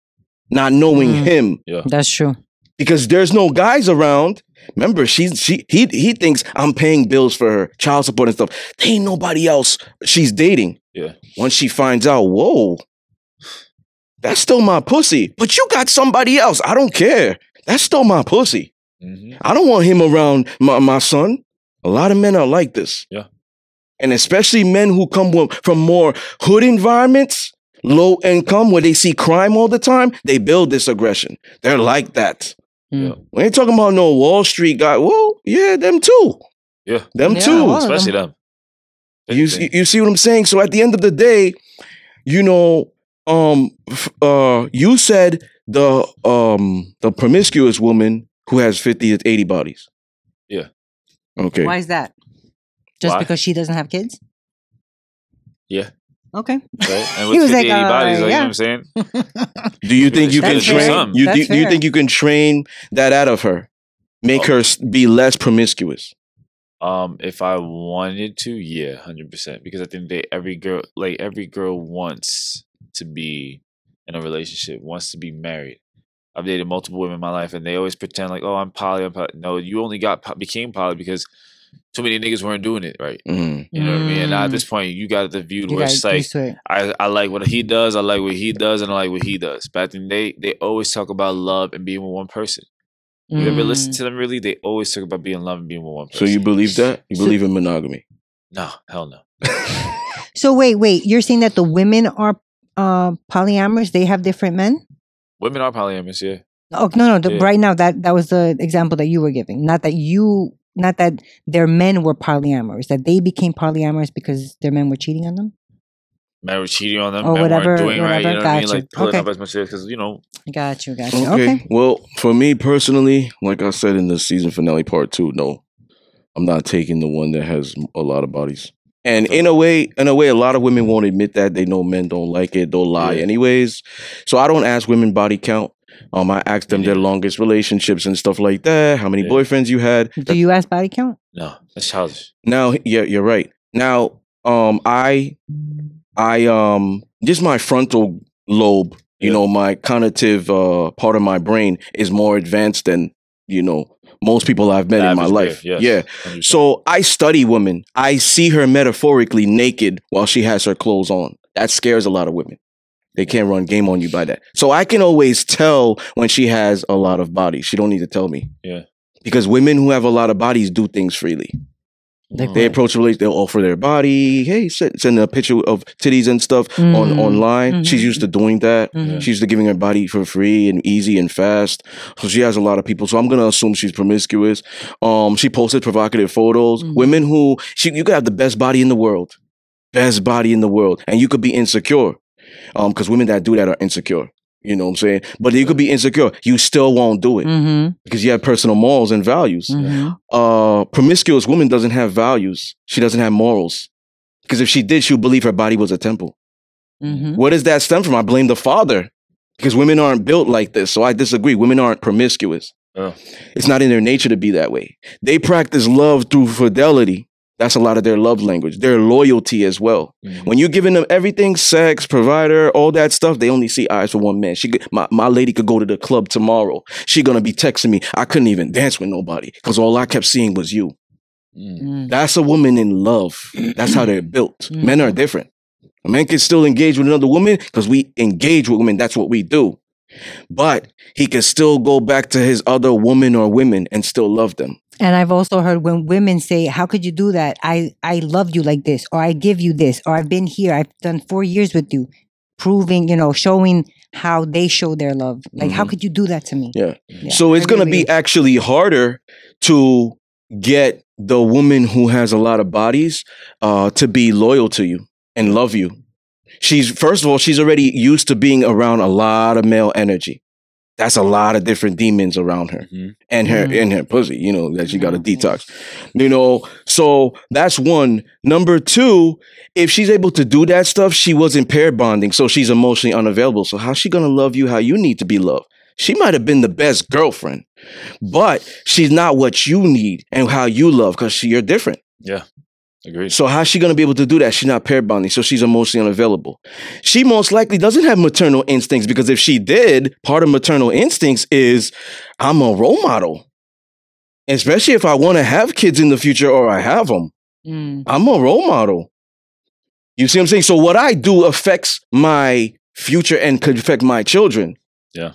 Not knowing Mhm. him that's true. because there's no guys around. Remember, she's she he he thinks I'm paying bills for her, child support and stuff. There ain't nobody else she's dating. Yeah. Once she finds out, whoa, that's still my pussy. But you got somebody else. I don't care. That's still my pussy. Mhm. I don't want him around my, my son. A lot of men are like this. Yeah. And especially men who come from more hood environments, low income, where they see crime all the time, they build this aggression. They're like that. Yeah. We ain't talking about no Wall Street guy. Well, yeah, them too. Yeah. Them Yeah, too. especially them. You see, you see what I'm saying? So at the end of the day, you know, um, uh, you said the um the promiscuous woman who has 50 to 80 bodies. Yeah. Okay. Why is that? Just Why? because she doesn't have kids? Yeah. Okay. Right? And He with was 50, like, 80 bodies, uh, like, you know what I'm saying? Do you think you can train fair. you do, do you think you can train that out of her? Make Oh. her be less promiscuous. Um, if I wanted to, yeah, hundred percent. Because I think end of the day, every girl, like every girl, wants to be in a relationship, wants to be married. I've dated multiple women in my life, and they always pretend like, "Oh, I'm poly." I'm poly. No, you only got became poly because too many niggas weren't doing it right. Mhm. You know what I mean? And now at Mm. this point, you got the view where it's like, it. I, I like what he does, I like what he does, and I like what he does. But at the end of the day, they always talk about love and being with one person. You ever listen Mm. to them? Really, they always talk about being in love and being with one So you believe that? You So- believe in monogamy? No, hell no. So wait, wait. You're saying that the women are uh, polyamorous? They have different men? Women are polyamorous, yeah. Oh no, no. The, Yeah. Right now, that that was the example that you were giving. Not that you, not that their men were polyamorous. That they became polyamorous because their men were cheating on them. men were cheating on them, Or men whatever- weren't doing right. You whatever, know what I mean? got you. Like pulling Okay. up as much as because you know. Got you. Got you. Okay. Okay. Well, for me personally, like I said in the season finale part two, no, I'm not taking the one that has a lot of bodies. And in a way, in a way, a lot of women won't admit that they know men don't like it. They'll lie Yeah. anyways. So I don't ask women body count. Um, I asked them Me their longest relationships and stuff like that. How many Yeah. boyfriends you had? Do you ask body count? No, that's childish. Now, yeah, you're right. Now, um, I, I, um, just my frontal lobe, you Yeah. know, my cognitive uh part of my brain is more advanced than you know most people I've met The in my life. bear, yes, Yeah. 100%. So I study women. I see her metaphorically naked while she has her clothes on. That scares a lot of women. They can't run game on you by that. So I can always tell when she has a lot of body. She don't need to tell me. Yeah. Because women who have a lot of bodies do things freely. Mm. They approach a relationship, they'll offer their body. Hey, send, send a picture of titties and stuff on Mm. online. She's Mhm. used to doing that. Mhm. She's used to giving her body for free and easy and fast. So she has a lot of people. So I'm gonna assume she's promiscuous. Um, she posted provocative photos. Mhm. Women who she you could have the best body in the world, best body in the world, and you could be insecure. Um, because women that do that are insecure. You know what I'm saying? But you could be insecure. You still won't do it Mm-hmm. because you have personal morals and values mm-hmm. uh promiscuous woman doesn't have values. She doesn't have morals. Because if she did, she would believe her body was a temple. Mm-hmm. Where does that stem from? I blame the father. Because women aren't built like this. So I disagree. Women aren't promiscuous. Oh. It's not in their nature to be that way. They practice love through fidelity. That's a lot of their love language. Their loyalty as well. Mhm. When you're giving them everything, sex, provider, all that stuff, they only see eyes for one man. She, could- my, my lady could go to the club tomorrow. She gonna be texting me. I couldn't even dance with nobody because all I kept seeing was you. Mm. Mm. That's a woman in love. That's how they're built. Mhm. Men are different. A man can still engage with another woman because we engage with women. That's what we do. But he can still go back to his other woman or women and still love them. And I've also heard when women say, "How could you do that? I I love you like this, or I give you this, or I've been here. I've done four years with you, proving, you know, showing how they show their love. Like, how Mhm. could you do that to me? Yeah. Yeah, so it's going to be actually harder to get the woman who has a lot of bodies uh, to be loyal to you and love you. She's, first of all, she's already used to being around a lot of male energy. That's a lot of different demons around her. Mhm. and her Mhm. and her pussy, you know, that she got to Mhm. detox. You know, so that's one. Number two, if she's able to do that stuff, she wasn't pair bonding, so she's emotionally unavailable. So how's she gonna love you how you need to be loved? She might have been the best girlfriend, but she's not what you need and how you love because you're different. Agreed. So how's she gonna be able to do that? She's not pair bonding, so she's emotionally unavailable. She most likely doesn't have maternal instincts because if she did, part of maternal instincts is I'm a role model. Especially if I want to have kids in the future or I have them, Mm. I'm a role model. You see what I'm saying? So what I do affects my future and could affect my children. Yeah.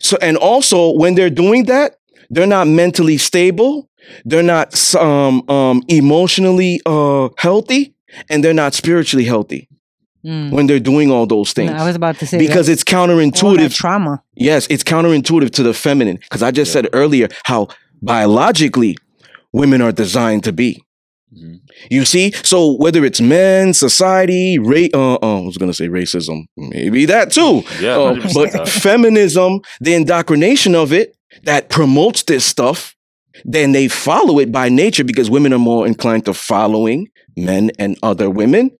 So and also when they're doing that, they're not mentally stable. They're not um, um, emotionally uh, healthy, and they're not spiritually healthy Mm. when they're doing all those things. I was about to say because that- it's all that counterintuitive. trauma. Yes, it's counterintuitive to the feminine. Because I just Yeah. said earlier how biologically women are designed to be. Mhm. You see, so whether it's men, society, ra- uh, uh, I was gonna say racism, maybe that too. Yeah, Uh, but feminism, the indoctrination of it that promotes this stuff, then they follow it by nature because women are more inclined to following men and other women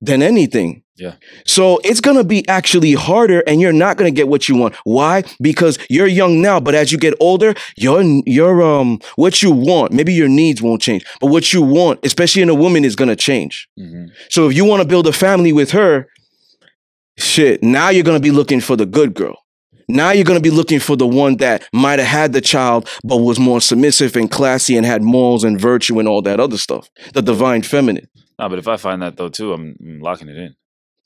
than anything. Yeah. So it's gonna be actually harder, and you're not gonna get what you want. Why? Because you're young now, but as you get older, your your um what you want, maybe your needs won't change, but what you want, especially in a woman, is gonna change. Mhm. So if you want to build a family with her, shit, now you're going to be looking for the good girl. Now you're going to be looking for the one that might have had the child, but was more submissive and classy and had morals and virtue and all that other stuff. The divine feminine. Nah, but if I find that though too, I'm, I'm locking it in.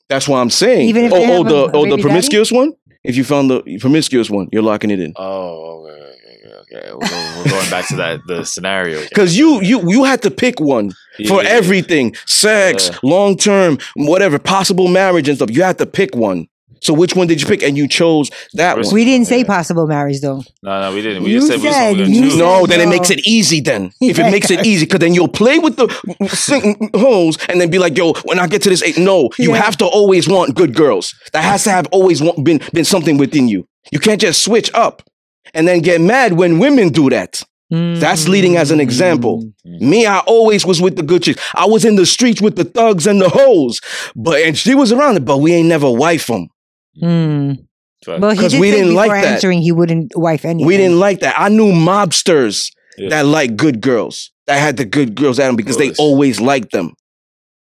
That's what I'm saying. Even if oh, oh, the oh, the baby daddy? promiscuous one. If you found the promiscuous one, you're locking it in. Oh, okay, okay, okay. We're, going- we're going back to that the scenario. Because you you you had to pick one for Yeah. everything, sex, Yeah. long term, whatever, possible marriage and stuff. You had to pick one. So which one did you pick? And you chose that First- one. We didn't say possible marriage though. No, no, we didn't. We You just said said- were gonna you choose. said- No, then it makes it easy. Then if it makes it easy, because then you'll play with the sing- hoes and then be like, "Yo, when I get to this eight, no, you Yeah. have to always want good girls. That has to have always want, been been something within you. You can't just switch up and then get mad when women do that. That's leading as an example. Mm. Me, I always was with the good chicks. I was in the streets with the thugs and the hoes, but and she was around it, but we ain't never wife them. Mm. Fact. Well, he 'Cause did we say didn't like that. answering he wouldn't wife anyone. We didn't like that. I knew mobsters Yeah. that like good girls, that had the good girls at them because they always liked them.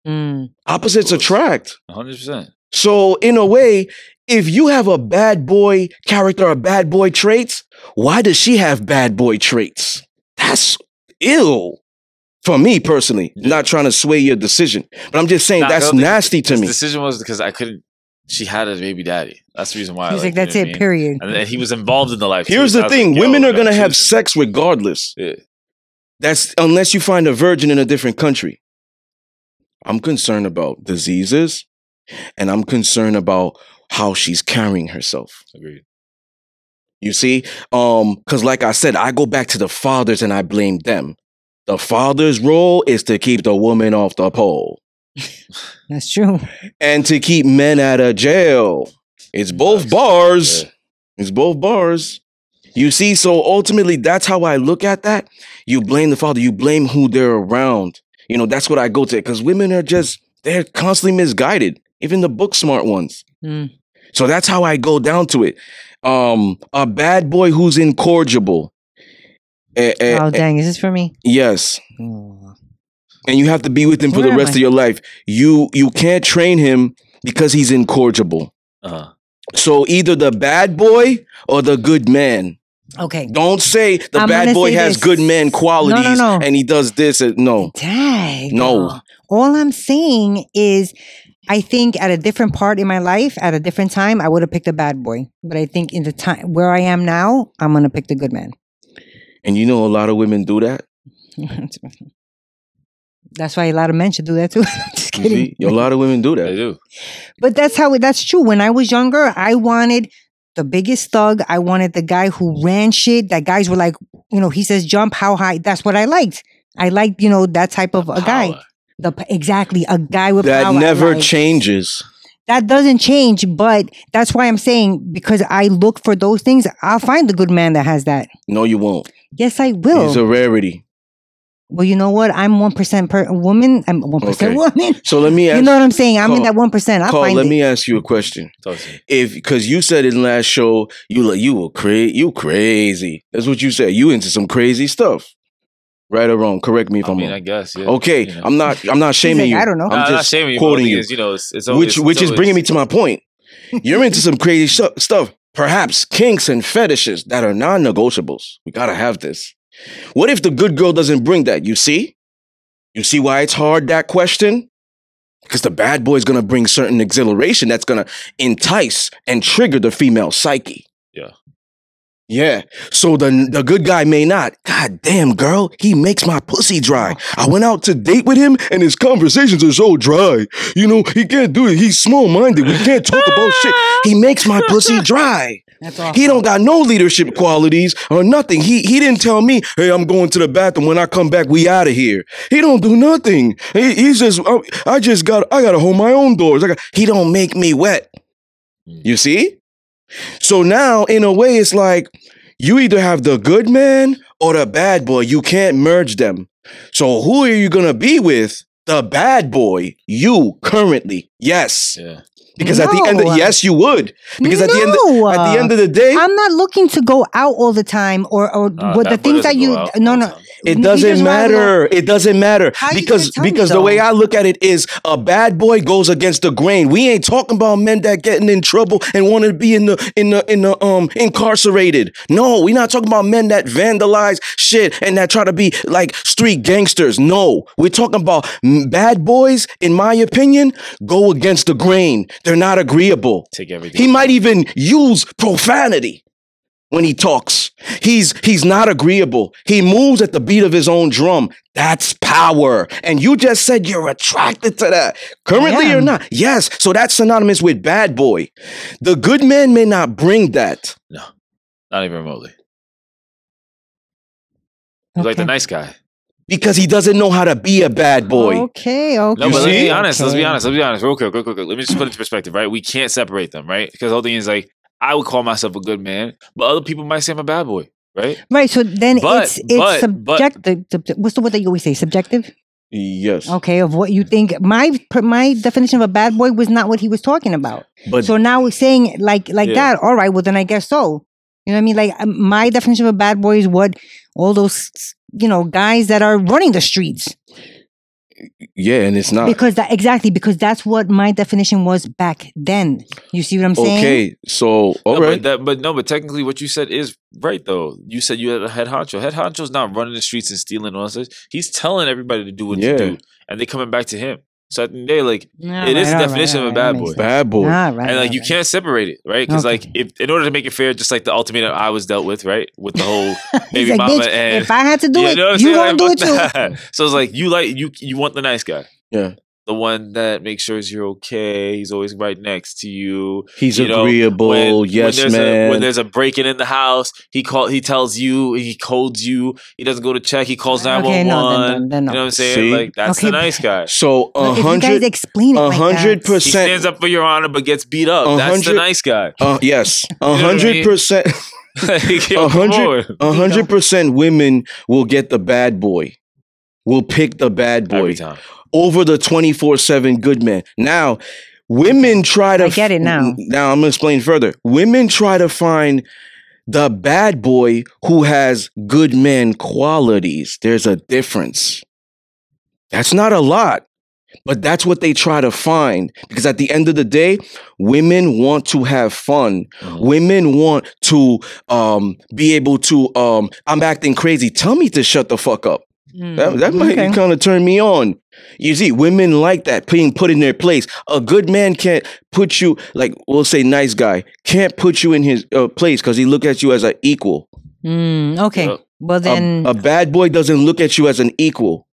Mm. Opposites attract. 100%. So, in a way, if you have a bad boy character or bad boy traits, why does she have bad boy traits? That's ill. For me personally, Yeah. not trying to sway your decision, but I'm just saying Nah, that's don't nasty to His me. decision was because I couldn't. She had a baby daddy. That's the reason why. He's like, you know that's what I it. mean? Period. And then he was involved in the life. Here's so the I was like, thing: yo, women are like, gonna have choosing- sex regardless. Yeah. That's unless you find a virgin in a different country. I'm concerned about diseases and I'm concerned about how she's carrying herself. Agreed. You see? Um, because like I said, I go back to the fathers and I blame them. The father's role is to keep the woman off the pole That's true. and to keep men out of jail. It's both Nice. bars. Yeah. It's both bars. You see, so ultimately, that's how I look at that. You blame the father, you blame who they're around. You know, that's what I go to because women are just, they're constantly misguided, even the book smart ones. Mm. So that's how I go down to it. Um, a bad boy who's incorrigible. Eh, eh, oh eh, dang, is this for me? yes. Oh. And you have to be with him for Where the rest I? of your life. You you can't train him because he's incorrigible. Uh-huh. So either the bad boy or the good man. Okay. Don't say the I'm bad boy has this. good man qualities no. and he does this. And, no, Dang. No. All I'm saying is I think at a different part in my life, at a different time, I would have picked a bad boy. But I think in the time where I am now, I'm gonna pick the good man. and you know a lot of women do that. that's why a lot of men should do that too. Just You kidding. see, a lot of women do that. They that. do. But that's how that's true. When I was younger, I wanted the biggest thug. I wanted the guy who ran shit. That guys were like, you know, he says jump how high. That's what I liked. I liked, you know, that type of a guy. The exactly a guy with That power. I never liked. changes. That doesn't change, but that's why I'm saying because I look for those things, I'll find the good man that has that. No, you won't. Yes, I will. It's a rarity. Well, you know what? I'm one percent per woman. I'm one percent Okay. woman. So let me ask You know what I'm saying? I'm in that one percent. I Carl, find let it. me ask you a question. Talk to me. If because you said in last show you like you were crazy, you crazy. That's what you said. You into some crazy stuff, right or wrong? Correct me if I I'm mean, wrong. I guess. Yeah. Okay, You know. I'm not. I'm not shaming like, you. I don't know. I'm Nah, I'm not just shaming you. quoting you. Is, you know, it's, it's always, which it's which is bringing me to my point. You're into some crazy stu- stuff, perhaps kinks and fetishes that are non-negotiables. We gotta have this. What if the good girl doesn't bring that? You see, you see why it's hard that question. Because the bad boy is gonna bring certain exhilaration that's gonna entice and trigger the female psyche. Yeah. Yeah. So the the good guy may not. God damn, girl, he makes my pussy dry. I went out to date with him, and his conversations are so dry. You know, he can't do it. He's small minded. We can't talk about shit. He makes my pussy dry. That's all. He don't got no leadership qualities or nothing. He he didn't tell me, hey, I'm going to the bathroom. When I come back, we out of here. He don't do nothing. He, he's just, I, I just got, I gotta hold my own doors. I got, he don't make me wet. You see? So now, in a way, it's like you either have the good man or the bad boy. You can't merge them. So who are you gonna be with? The bad boy, you currently, yes. Yeah. Because at the end, of, No. yes, you would. Because at the end, No. at the end of the day, I'm not looking to go out all the time or or Nah, what the things that you no no time. It doesn't just rather matter. It doesn't matter How because gonna tell me because the way? I look at it is a bad boy goes against the grain. We ain't talking about men that getting in trouble and want to be in the in the in the um incarcerated. No, we're not talking about men that vandalize shit and that try to be like street gangsters. No, we're talking about bad boys. In my opinion, go against the grain. They're not agreeable. Take everything. He might even use profanity when he talks. He's he's not agreeable. He moves at the beat of his own drum. That's power. And you just said you're attracted to that. Currently or am. not? Yes. So that's synonymous with bad boy. The good man may not bring that. no, not even remotely. He's like the nice guy. Because he doesn't know how to be a bad boy. Okay, okay. No, but let's be honest. Let's be honest. Let's be honest. Real quick, real quick, real quick. Let me just put it into perspective, right? We can't separate them, right? Because the whole thing is like, I would call myself a good man, but other people might say I'm a bad boy, right? Right, so then But- it's it's but- but- subjective. sub- What's the word that you always say? Subjective. Yes. Okay, of what you think. My my definition of a bad boy was not what he was talking about. But So now we're saying like like Yeah. that. All right, well then I guess so. You know what I mean? Like um, my definition of a bad boy is what all those you know guys that are running the streets yeah, and it's not. because that exactly because that's what my definition was back then. You see what I'm saying? Okay, so all no, right. but that, but no, but technically, what you said is right though. You said you had a head honcho. Head honcho's not running the streets and stealing all this. He's telling everybody to do what Yeah. to do, and they coming back to him. So at the end of the day, like, All It is the all definition of a bad boy. bad boy. All right, and like all you right. can't separate it, right? Because Okay. like, if in order to make it fair, just like the ultimatum I was dealt with, right, with the whole baby like, mama and if I had to do Yeah, it, know you saying? gonna do it too. fuck so it's like you like you you want the nice guy. Yeah. The one that makes sure you're okay. He's always right next to you. He's You know, agreeable. when, yes, when there's man. A, when there's a break in in the house, he call he tells you, he codes you. He doesn't go to check. He calls nine one no, one. You know what I'm saying? See? Like that's Okay, the nice guy. so a But if you guys hundred, explain it a hundred that, He percent. stands up for your honor, but gets beat up. That's the nice guy. Uh, yes, a hundred percent. A hundred, a hundred percent. Women will get the bad boy. Will pick the bad boy every time. Over the twenty four seven good man. Now, women try to I get it now. Now I'm gonna explain further. Women try to find the bad boy who has good man qualities. There's a difference. That's not a lot. But that's what they try to find because at the end of the day, women want to have fun. Mhm. Women want to um, be able to. Um, I'm acting crazy. Tell me to shut the fuck up. Mm, That, that might okay. kind of turn me on. You see, women like that being put in their place. A good man can't put you like we'll say nice guy can't put you in his uh, place because he look at you as an equal. Mm, okay. Yep. Well then, a, bad boy doesn't look at you as an equal.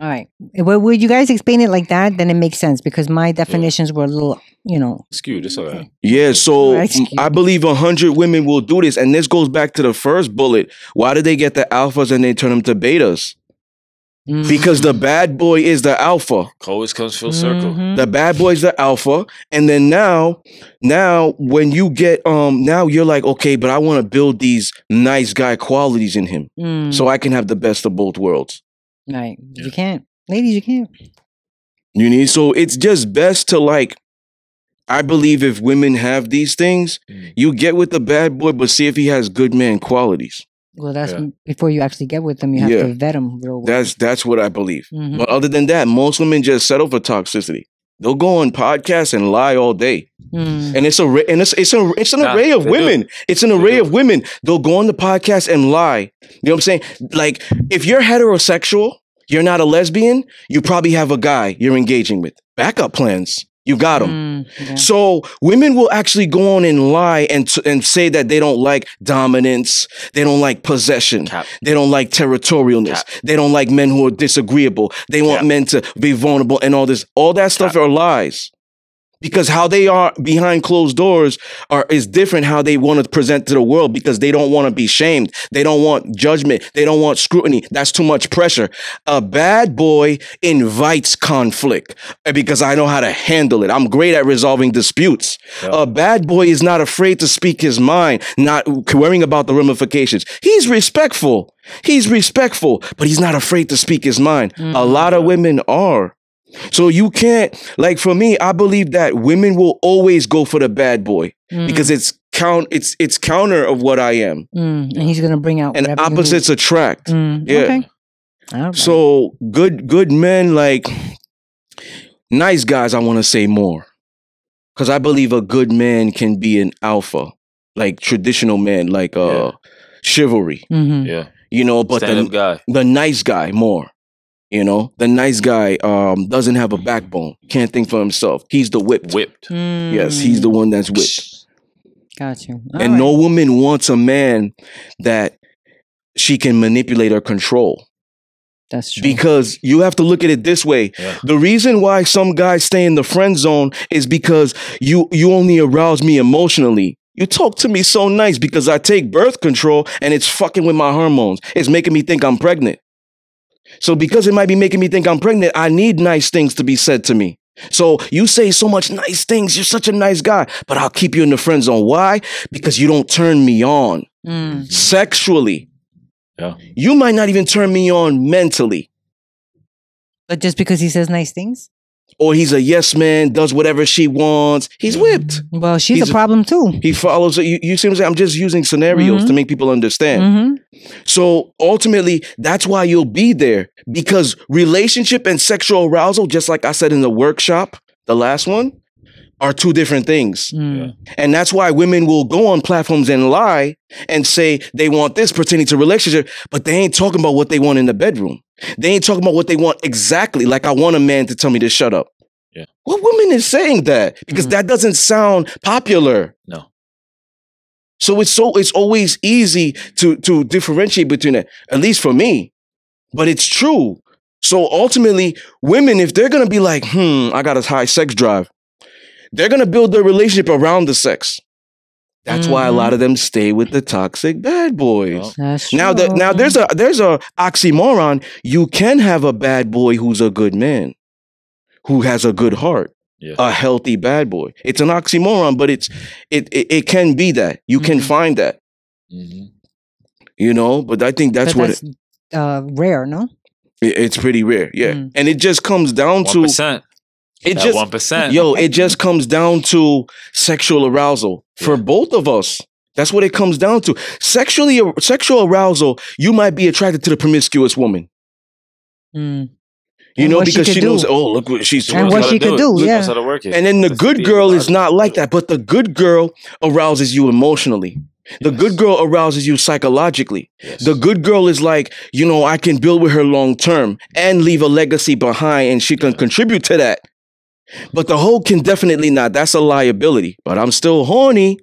all right. Well, would you guys explain it like that? Then it makes sense because my definitions were a little, you know. Skewed. It's all right. Yeah, so That's. I believe a hundred women will do this, and this goes back to the first bullet. Why did they get the alphas and they turn them to betas? Mm, Because the bad boy is the alpha. Always comes full circle. mhm. The bad boy's the alpha, and then now, now when you get um, now you're like, okay, but I want to build these nice guy qualities in him, Mm, so I can have the best of both worlds. right. You can't, ladies. You can't. You need so it's just best to like. I believe if women have these things, Mm. you get with the bad boy, but see if he has good man qualities. Well, that's Yeah. before you actually get with them. You have Yeah. to vet them real well. That's that's what I believe. Mhm. But other than that, most women just settle for toxicity. They'll go on podcasts and lie all day. Mm. And it's a and it's it's a it's an Nah, array of they do. women. It's an They array do. of women. They'll go on the podcast and lie. You know what I'm saying? Like if you're heterosexual, you're not a lesbian, you probably have a guy you're engaging with. Backup plans. You got them. Mm, yeah. So women will actually go on and lie and t- and say that they don't like dominance, they don't like possession, Cap. they don't like territorialness, Cap. they don't like men who are disagreeable, they want Cap. men to be vulnerable and all this. All that stuff are lies. Because how they are behind closed doors are is different how they want to present to the world because they don't want to be shamed. They don't want judgment. They don't want scrutiny. That's too much pressure. A bad boy invites conflict uh, because I know how to handle it. I'm great at resolving disputes. Yeah. A bad boy is not afraid to speak his mind, not worrying about the ramifications. He's respectful. He's respectful, but he's not afraid to speak his mind. A lot of women are. So you can't, like for me, I believe that women will always go for the bad boy Mm, because it's count, it's it's counter of what I am, mm, and he's gonna bring out and opposites attract. Mm, yeah. Okay. All right. So good, good men, like nice guys. I want to say more because I believe a good man can be an alpha, like traditional man, like uh, Yeah. chivalry. Mhm. Yeah. You know, but Stand the guy. the nice guy more. You know, the nice guy um doesn't have a backbone, can't think for himself. He's the whipped. Whipped. Yes, he's the Mm, one that's whipped. Got you. and All no woman wants a man that she can manipulate or control. That's true. Because you have to look at it this way. Yeah. The reason why some guys stay in the friend zone is because you you only arouse me emotionally. You talk to me so nice because I take birth control and it's fucking with my hormones. It's making me think I'm pregnant. So because it might be making me think I'm pregnant, I need nice things to be said to me. So you say so much nice things. You're such a nice guy, but I'll keep you in the friend zone. Why? Because you don't turn me on Mm, sexually. Yeah. You might not even turn me on mentally. but just because he says nice things, Or he's a yes man, does whatever she wants. He's whipped. well, she's He's a problem too. He follows. You, you see what I'm saying? I'm just using scenarios Mhm. to make people understand. hmm So ultimately, that's why you'll be there because relationship and sexual arousal, just like I said in the workshop, the last one, are two different things. Mm. And that's why women will go on platforms and lie and say they want this pertaining to relationship, but they ain't talking about what they want in the bedroom. They ain't talking about what they want exactly. Like I want a man to tell me to shut up. Yeah. What woman is saying that? Because Mhm. that doesn't sound popular. No. So it's so it's always easy to to differentiate between it, at least for me. But it's true. So ultimately, women, if they're gonna be like, hmm, I got a high sex drive, they're gonna build their relationship around the sex. That's why a Mhm. lot of them stay with the toxic bad boys. Well, That's Now that now there's a there's a oxymoron. You can have a bad boy who's a good man, who has a good heart Yeah. a healthy bad boy. It's an oxymoron, but it's it it, it can be that. You can Mhm. find that, hmm you know. But I think that's but what that's uh, rare, no? it, it's pretty rare. Yeah, Mm. and it just comes down One to percent. It That just one percent. yo. It just comes down to sexual arousal for both of us. That's what it comes down to. Sexually, sexual arousal. You might be attracted to the promiscuous woman, Mm. you And know, what she because she, knows. Oh, look what she's And what she could do, She yeah. how to work it. And then the That's good girl is not like that, but the good girl arouses you emotionally. The Yes. good girl arouses you psychologically. Yes. The good girl is like, you know, I can build with her long term and leave a legacy behind and she can Yeah. contribute to that. But the hoe can definitely not. That's a liability. But I'm still horny.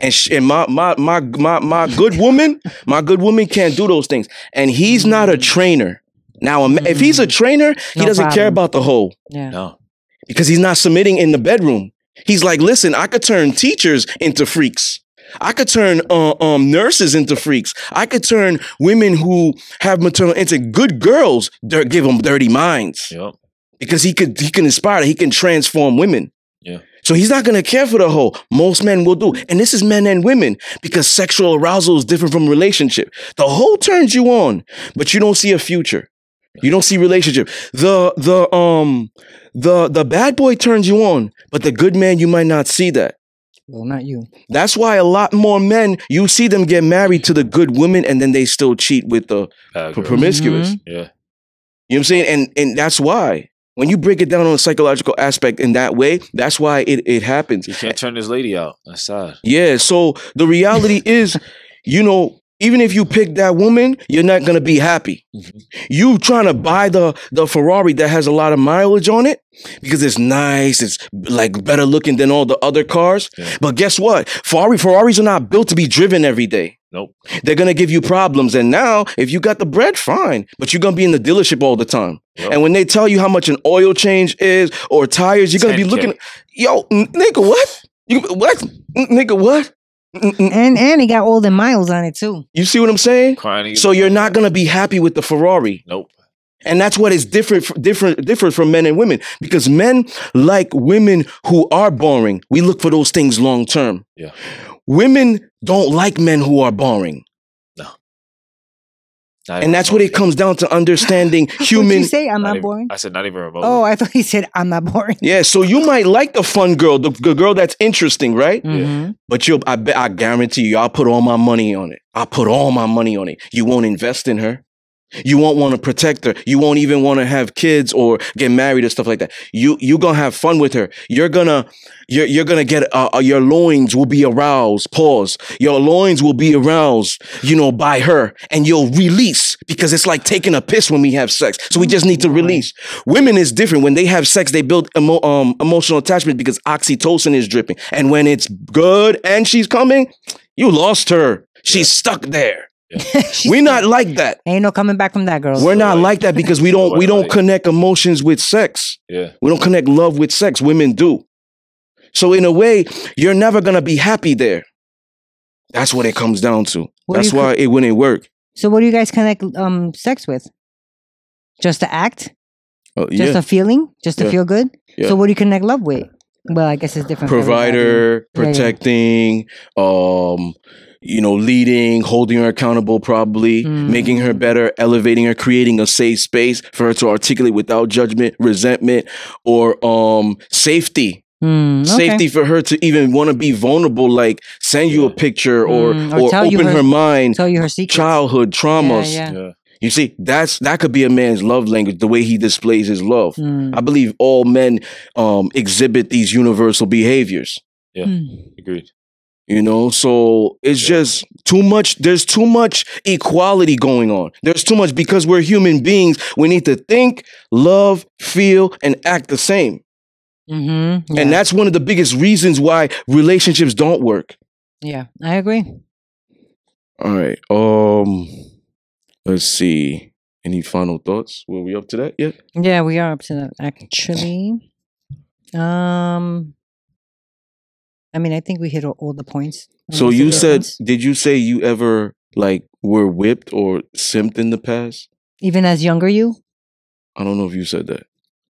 And, sh- and my, my my my my good woman, my good woman can't do those things. And he's not a trainer. Now, if he's a trainer, he No doesn't care about the hoe Yeah. No. because he's not submitting in the bedroom. He's like, listen, I could turn teachers into freaks. I could turn uh, um, nurses into freaks. I could turn women who have maternal into good girls. Dir- give them dirty minds Yep. Because he could he can inspire. He can transform women. Yeah. So he's not gonna care for the whole. Most men will do, and this is men and women because sexual arousal is different from relationship. The whole turns you on, but you don't see a future. You don't see relationship. The the um the the bad boy turns you on, but the good man you might not see that. Well, not you. That's why a lot more men you see them get married to the good women and then they still cheat with the Bad pro- girl. promiscuous. Mhm. Yeah. You know what I'm saying? And and that's why when you break it down on a psychological aspect in that way, that's why it, it happens. You can't turn this lady out. That's sad. Yeah. So the reality is, you know, even if you pick that woman, you're not gonna be happy. Mhm. You trying to buy the the Ferrari that has a lot of mileage on it because it's nice, it's like better looking than all the other cars. Yeah. But guess what? Ferrari Ferraris are not built to be driven every day. Nope. They're gonna give you problems. And now, if you got the bread, fine. But you're gonna be in the dealership all the time. Yep. And when they tell you how much an oil change is or tires, you're gonna be 10K. looking, yo, n- nigga, what? You what? N- Nigga, what? N- n- And and he got all the miles on it too. You see what I'm saying? Crying So you're not gonna be happy with the Ferrari. Nope. And that's what is different, f- different, different from men and women. Because men like women who are boring. We look for those things long term. Yeah. Women don't like men who are boring. Not And even that's what it comes down to understanding What human. you say? I'm Not not even- boring. I said not even remotely. Oh, I thought he said I'm not boring. Yeah, so you might like the fun girl, the, the girl that's interesting, right? Mhm. But you'll, I bet, I guarantee you, I'll put all my money on it. I'll put all my money on it. You won't invest in her. You won't want to protect her. You won't even want to have kids or get married or stuff like that. You you gonna have fun with her. You're gonna you're you're gonna get uh, uh, your loins will be aroused. Pause. Your loins will be aroused. You know by her, and you'll release because it's like taking a piss when we have sex. So we just need to release. Women is different. When they have sex, they build emo- um, emotional attachment because oxytocin is dripping. And when it's good and she's coming, you lost her. She's stuck there. She's- We're not like that. Ain't no coming back from that, girl. We're not like- like that because we don't we don't like- connect emotions with sex. Yeah. We don't connect love with sex. Women do. So in a way, you're never gonna be happy there. That's what it comes down to. What do That's you co- why it wouldn't work. So what do you guys connect um sex with? Just to act? Uh, Just yeah, a feeling? Just to Yeah. feel good? Yeah. So what do you connect love with? Well, I guess it's different. for everybody. provider, Yeah, yeah. protecting, um, you know, leading, holding her accountable, probably Mm. making her better, elevating her, creating a safe space for her to articulate without judgment, resentment, or um safety. Hmm, okay. Safety for her to even want to be vulnerable, like send you a picture or Mm, or or, tell you open her- her, mind, Tell you her secrets. childhood traumas. Yeah, yeah. Yeah. You see, that's that could be a man's love language, the way he displays his love. Hmm. I believe all men um exhibit these universal behaviors. Yeah. Hmm. Agreed. You know, so it's Yeah. just too much. There's too much equality going on. There's too much because we're human beings. We need to think, love, feel, and act the same. Mm-hmm. And that's one of the biggest reasons why relationships don't work. yeah, I agree. All right. Um, let's see. Any final thoughts? Were we up to that yet? Yeah, we are up to that actually. Um, I mean, I think we hit all, all the points. So you said, difference. did you say you ever like were whipped or simped in the past? even as younger you, I don't know if you said that.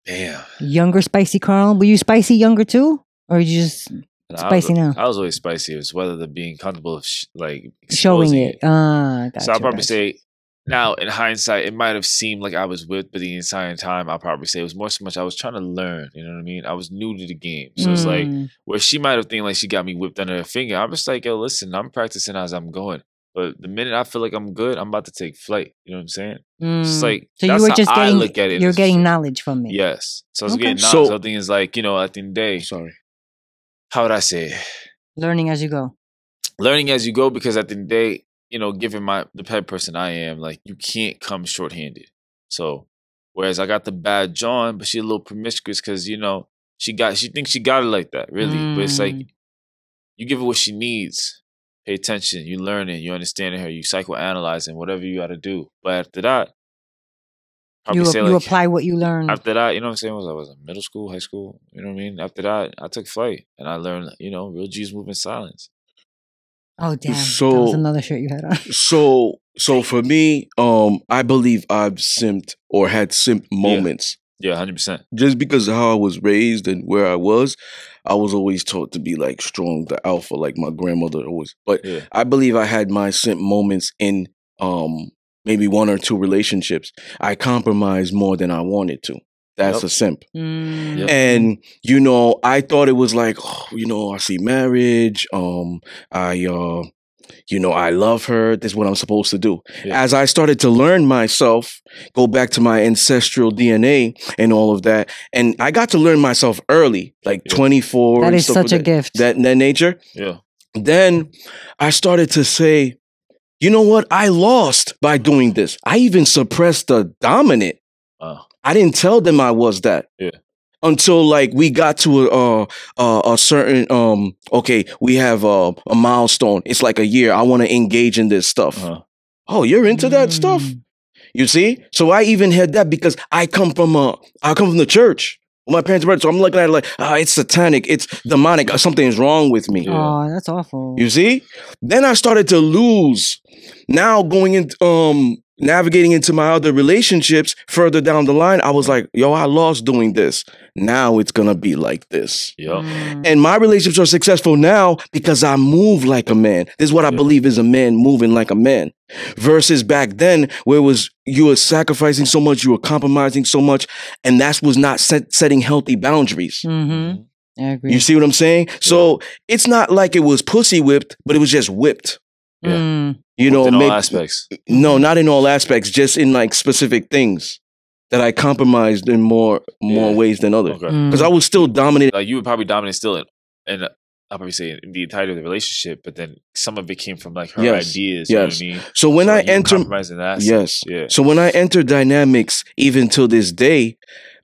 Damn. younger spicy Carl, were you spicy younger too, or you just And I was- Spicy now. I was always spicy. It was whether the being comfortable of sh- like showing exposing it? Ah, gotcha, so I'll probably gotcha. say now in hindsight, it might have seemed like I was whipped, but the entire time I'll probably say it was more so much I was trying to learn. You know what I mean? I was new to the game. So it's like Mm, where she might have think like she got me whipped under her finger. I'm just like, yo, listen, I'm practicing as I'm going. But the minute I feel like I'm good, I'm about to take flight. You know what I'm saying? It's mm. like so you were how just I getting look at it. you're getting knowledge from me. Yes. So I was Okay. getting So- knowledge. So, thing is like, you know, at the end of the day, Sorry. how would I say it? learning as you go. learning as you go because at the end of the day, you know, given my the type of person I am, like you can't come short-handed. So whereas I got the bad John, but she a little promiscuous because you know she got she thinks she got it like that, really. But it's like Mm. you give her what she needs. Pay attention. You learning. You understanding her. You psychoanalyzing whatever you got to do. But after that, You, say you like apply what you learn. after that, you know what I'm saying? Was I was in middle school, high school? You know what I mean? After that, I took flight and I learned, you know, real G's move in silence. Oh damn! that was So- another shirt you had on. So so for me, um, I believe I've simped or had simp moments. Yeah, hundred percent. Just because of how I was raised and where I was, I was always taught to be like strong, the alpha, like my grandmother always. But Yeah. I believe I had my simp moments in um maybe one or two relationships. I compromised more than I wanted to. That's Yep. a simp. Mm, Yep. And you know, I thought it was like, oh, you know, I see marriage. Um, I, uh, you know, I love her. This is what I'm supposed to do. Yeah. As I started to learn myself, go back to my ancestral DNA and all of that, and I got to learn myself early, like Yeah. 24. that and is stuff such a of gift. that, that that nature. Yeah. Then I started to say, you know what? I lost by doing this. I even suppressed the dominant. Oh. I didn't tell them I was that. Yeah. Until like we got to a a, a certain um okay we have a, a milestone. It's like a year. I want to engage in this stuff. Uh-huh. Oh, you're into that stuff. Mm. You see? So I even had that because I come from a I come from the church. My parents were so I'm looking at it like, ah, it's satanic, it's demonic, something is wrong with me. Yeah. Oh, that's awful. You see? Then I started to lose. Now going in um navigating into my other relationships further down the line, I was like, yo, I lost doing this. Now it's gonna be like this. Yup. Mm. And my relationships are successful now because I move like a man. This is what I believe is a man moving like a man. Versus back then, where it was you were sacrificing so much, you were compromising so much, and that was not set, setting healthy boundaries. Mm-hmm. I agree. You see what I'm saying? So it's not like it was pussy whipped, but it was just whipped. Yeah. Mm. You know, in all aspects. no, not in all aspects, just in like specific things that I compromised in more more Yeah. ways than others. Okay. Because I was still dominated. Like you would probably dominate still in, in I'll probably say in the entirety of the relationship, but then some of it came from like her Yes. ideas. Yes. You know what I mean? So when So, I like, enter, yes. Yeah. So when I enter dynamics, even till this day,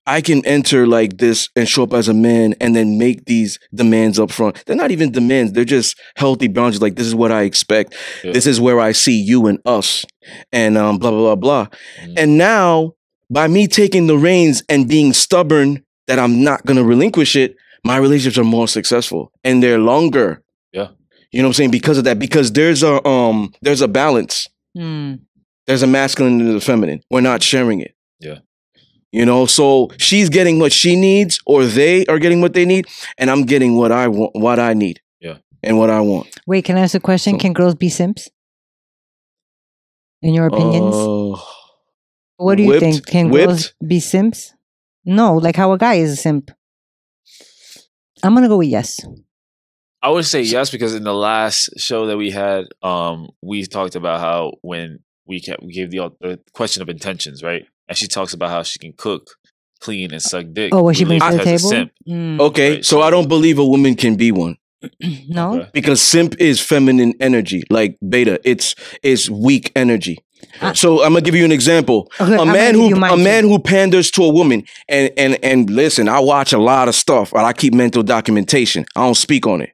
I can enter like this and show up as a man and then make these demands up front. They're not even demands, they're just healthy boundaries. Like, this is what I expect. Yeah. This is where I see you and us. And um, blah, blah, blah, blah. Mhm. And now, by me taking the reins and being stubborn that I'm not going to relinquish it, my relationships are more successful and they're longer. Yeah. You know what I'm saying? Because of that, because there's a um there's a balance. Mm. There's a masculine and a feminine. We're not sharing it. Yeah. You know, so she's getting what she needs, or they are getting what they need, and I'm getting what I want, what I need. Yeah. And what I want. Wait, can I ask a question? So- can girls be simps? In your opinions? Uh, what do you whipped- think? Can girls be simps? No, like how a guy is a simp. I'm gonna go with yes. I would say yes because in the last show that we had, um, we talked about how when we kept, we gave the, the question of intentions, right? And she talks about how she can cook, clean, and suck dick. Oh, what she We brings to the her as a table? Mm, okay, Right, so so- I don't believe a woman can be one no. Okay. because simp is feminine energy, like beta. It's it's weak energy. Ah. So I'm gonna give you an example. Okay, a man who a too. man who panders to a woman and and and listen i watch a lot of stuff but i keep mental documentation i don't speak on it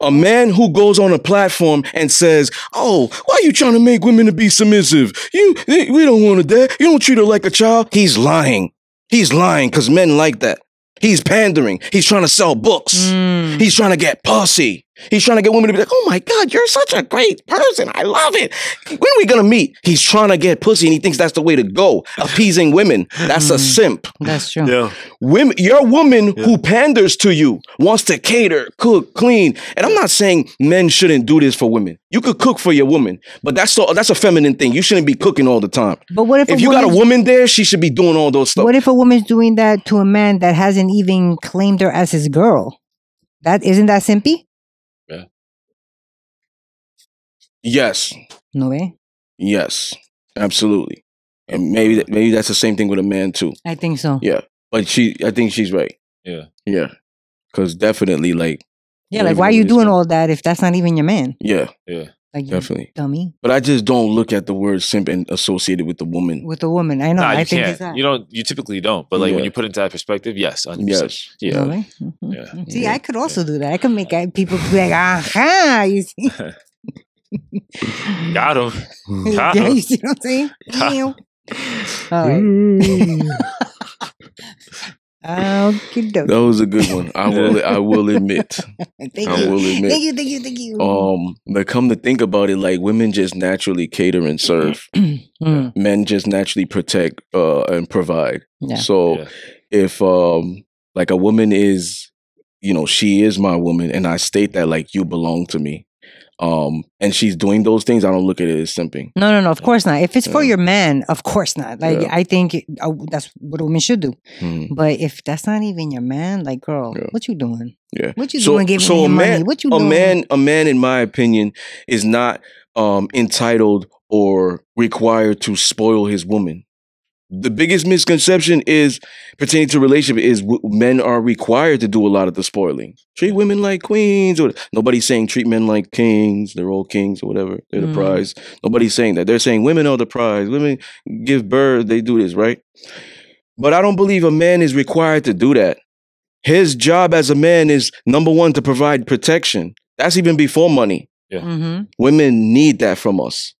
a man who goes on a platform and says oh why are you trying to make women to be submissive you we don't want a that you don't treat her like a child he's lying he's lying because men like that he's pandering he's trying to sell books Mm. He's trying to get pussy. He's trying to get women to be like, oh my God, you're such a great person. I love it. When are we going to meet? He's trying to get pussy and he thinks that's the way to go. Appeasing women. That's a Mm. simp. That's true. Yeah. Women, your woman Yeah. who panders to you, wants to cater, cook, clean. And I'm not saying men shouldn't do this for women. You could cook for your woman, but that's so, that's a feminine thing. You shouldn't be cooking all the time. But what if, If a you got a woman there, she should be doing all those stuff. What if a woman's doing that to a man that hasn't even claimed her as his girl? That isn't that simpy? Yes. No way. Yes. Absolutely. And maybe that, maybe that's the same thing with a man too. I think so. Yeah. But she, I think she's right. Yeah. Yeah. Because definitely, like, Yeah, like why are you doing guy. all that if that's not even your man? yeah, Yeah. Like definitely. dummy But I just don't look at the word simp and associate it with the woman. with the woman. I know. Nah, I you think can't. that. You don't. You typically don't. But like Yeah. when you put it into that perspective, yes, 100%. Yes. Yeah. Really? Mhm. Yeah. See, Yeah. I could also do that. I could make uh, people be like, aha, you see? Got him. yeah, Got him. you see what I'm saying? Got Damn. All right. That was a good one. I will. I will admit. Thank I you. will admit. Thank you, thank you, thank you. Um, but come to think about it, like women just naturally cater and serve. Mm, Men just naturally protect uh, and provide. yeah. So Yeah. if um like a woman is, you know, she is my woman, and I state that like you belong to me, um, and she's doing those things, I don't look at it as simping. No, no, no. Of course not. If it's for your man, of course not. Like Yeah. I think it- uh, that's what a woman should do. Mhm. But if that's not even your man, like girl, Yeah. what you doing? Yeah. What you So- doing? Giving so him a money? man- What you a doing? man a man in my opinion is not um entitled or required to spoil his woman The biggest misconception is pertaining to relationship is w- men are required to do a lot of the spoiling. Treat women like queens, or nobody's saying treat men like kings. They're all kings or whatever. They're the Mm. prize. Nobody's saying that. They're saying women are the prize. Women give birth. They do this right. But I don't believe a man is required to do that. His job as a man is number one to provide protection. That's even before money. Mm-hmm. Women need that from us.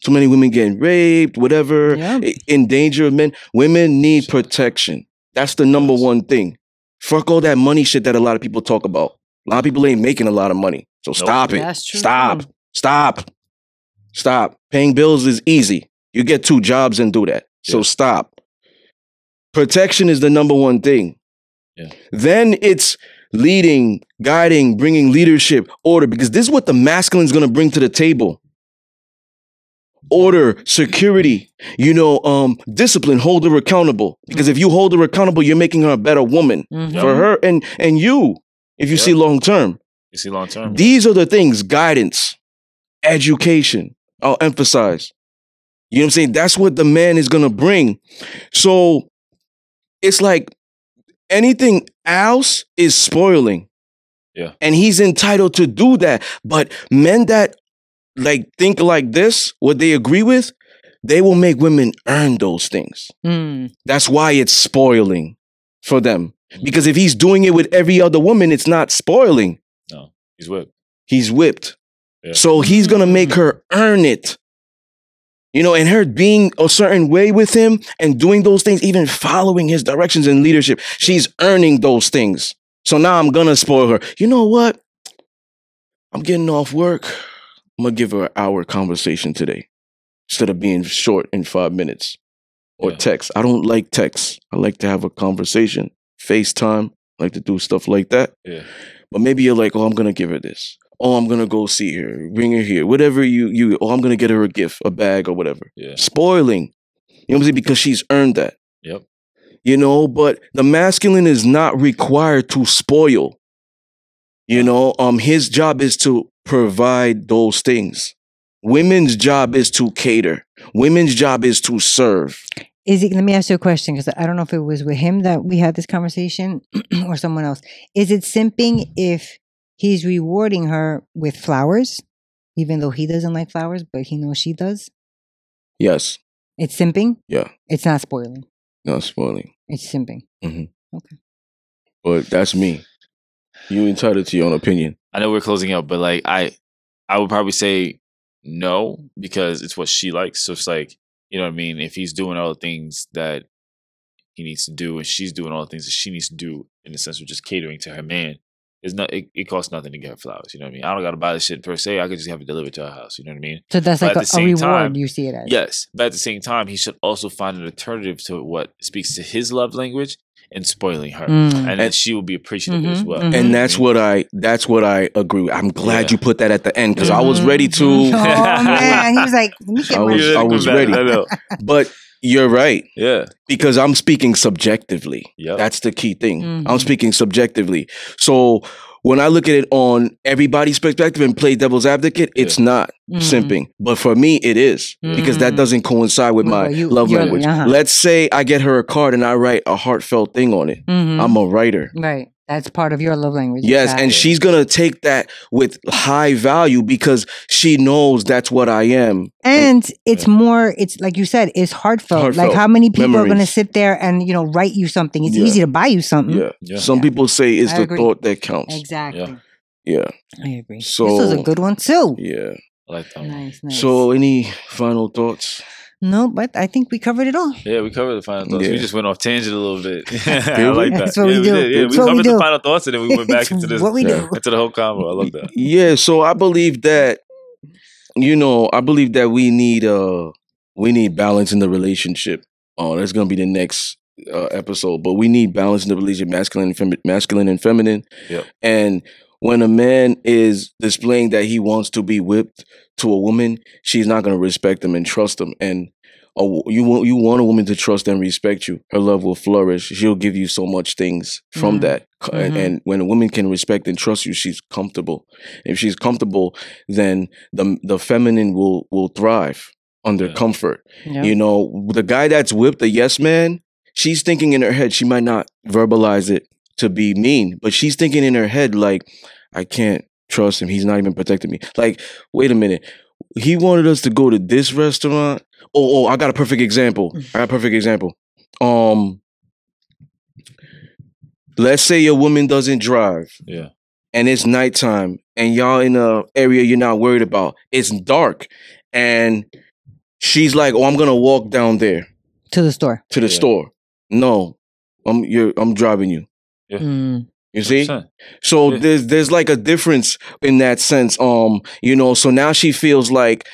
So many women getting raped, whatever, Yeah. in danger of men. Women need protection. That's the number one thing. Fuck all that money shit that a lot of people talk about. A lot of people ain't making a lot of money. So stop it. That's true, Stop. Mm. Stop. Stop. Paying bills is easy. You get two jobs and do that. So Yeah. stop. Protection is the number one thing. Yeah. Then it's leading, guiding, bringing leadership, order, because this is what the masculine is going to bring to the table. Order, security, you know, um, discipline, hold her accountable. Because if you hold her accountable, you're making her a better woman Mhm. for her and and you, if you Yeah. see long term. You see long term. These are the things guidance, education. I'll emphasize. You know what I'm saying? That's what the man is going to bring. So it's like anything else is spoiling. Yeah. And he's entitled to do that. But men that like think like this, what they agree with, they will make women earn those things. Mm. That's why it's spoiling for them. Because if he's doing it with every other woman, it's not spoiling no, he's whipped. he's whipped. Yeah. So he's gonna make her earn it. You know, and her being a certain way with him and doing those things, even following his directions and leadership, she's earning those things. So now I'm gonna spoil her. You know what? I'm getting off work. I'm gonna give her an hour conversation today instead of being short in five minutes or Yeah. text. I don't like text. I like to have a conversation, FaceTime, I like to do stuff like that. Yeah. But maybe you're like, oh, I'm gonna give her this. Oh, I'm gonna go see her, bring her here, whatever you you. Oh, I'm gonna get her a gift, a bag, or whatever. Yeah. Spoiling, you know what I'm saying? Because she's earned that. Yep. You know, but the masculine is not required to spoil. You know, um, his job is to provide those things. Women's job is to cater. Women's job is to serve. Is it? Let me ask you a question because I don't know if it was with him that we had this conversation or someone else. Is it simping if he's rewarding her with flowers, even though he doesn't like flowers, but he knows she does? Yes, It's simping. Yeah. It's not spoiling. not spoiling. It's simping. Mm-hmm. Okay. But that's me. You entitled to your own opinion. I know we're closing up, but like I, I would probably say no because it's what she likes. So it's like you know what I mean. If he's doing all the things that he needs to do, and she's doing all the things that she needs to do, in the sense of just catering to her man, it's not. It, it costs nothing to get her flowers. You know what I mean? I don't got to buy the shit per se. I could just have it delivered to her house. You know what I mean? So that's But like a, the a reward. time, you see it as. Yes, but at the same time, he should also find an alternative to what speaks to his love language and spoiling her, Mm. and And- she will be appreciative as Mhm, well. mhm. And that's what I that's what I agree with. I'm glad Yeah. you put that at the end because I was Mhm, ready to. Oh man, he was like, "Let me get I was- shit." I was ready. I know. but you're right. Yeah. Because I'm speaking subjectively. Yeah, That's the key thing. I'm Mhm. speaking subjectively. So when I look at it on everybody's perspective and play devil's advocate, it's not Mhm. simping. But for me, it is because that Mhm. doesn't coincide with With my what you- love language. uh-huh. Let's say I get her a card and I write a heartfelt thing on it. Mhm. I'm a writer. right. That's part of your love language. Yes, exactly. and she's gonna take that with high value because she knows that's what I am. and it's more. It's like you said. It's heartfelt. Heartfelt. Like how many people are going to sit there and you know write you something? It's Yeah. easy to buy you something. Yeah. Yeah. Some Yeah. people say it's I the agree. thought that counts. Exactly. Yeah. I agree. this was a good one too. Yeah. I like that. Nice, nice. So any final thoughts? No, but I think we covered it all. Yeah, we covered the final thoughts. We just went off tangent a little bit. I like that. That's what yeah, we do. did. Yeah, That's we what we covered the final thoughts and then we went back into this what we do. into the whole combo. I love that. Yeah, so I believe that you know, I believe that we need uh we need balance in the relationship. Oh, that's gonna be the next uh, episode. But we need balance in the relationship, masculine and femi- masculine and feminine. Yep. And when a man is displaying that he wants to be whipped to a woman, she's not gonna respect him and trust him. And a you want you want a woman to trust and respect you. Her love will flourish. She'll give you so much things from Mhm. that. And, Mhm. and when a woman can respect and trust you, she's comfortable. If she's comfortable, then the the feminine will will thrive. under Yeah. comfort. Yeah. You know, the guy that's whipped, the yes man, she's thinking in her head, she might not verbalize it to be mean, but she's thinking in her head, like, I can't trust him. He's not even protecting me. Like, wait a minute. He wanted us to go to this restaurant. Oh, oh, I got a perfect example. I got a perfect example. Um, let's say your woman doesn't drive Yeah. and it's nighttime and y'all in a area you're not worried about. It's dark and she's like, "Oh, I'm gonna walk down there to the store. to the Yeah. store." No, I'm you're I'm driving you. Yeah. Mm. You see? 100%. So Yeah. there's there's like a difference in that sense. Um, you know, so now she feels like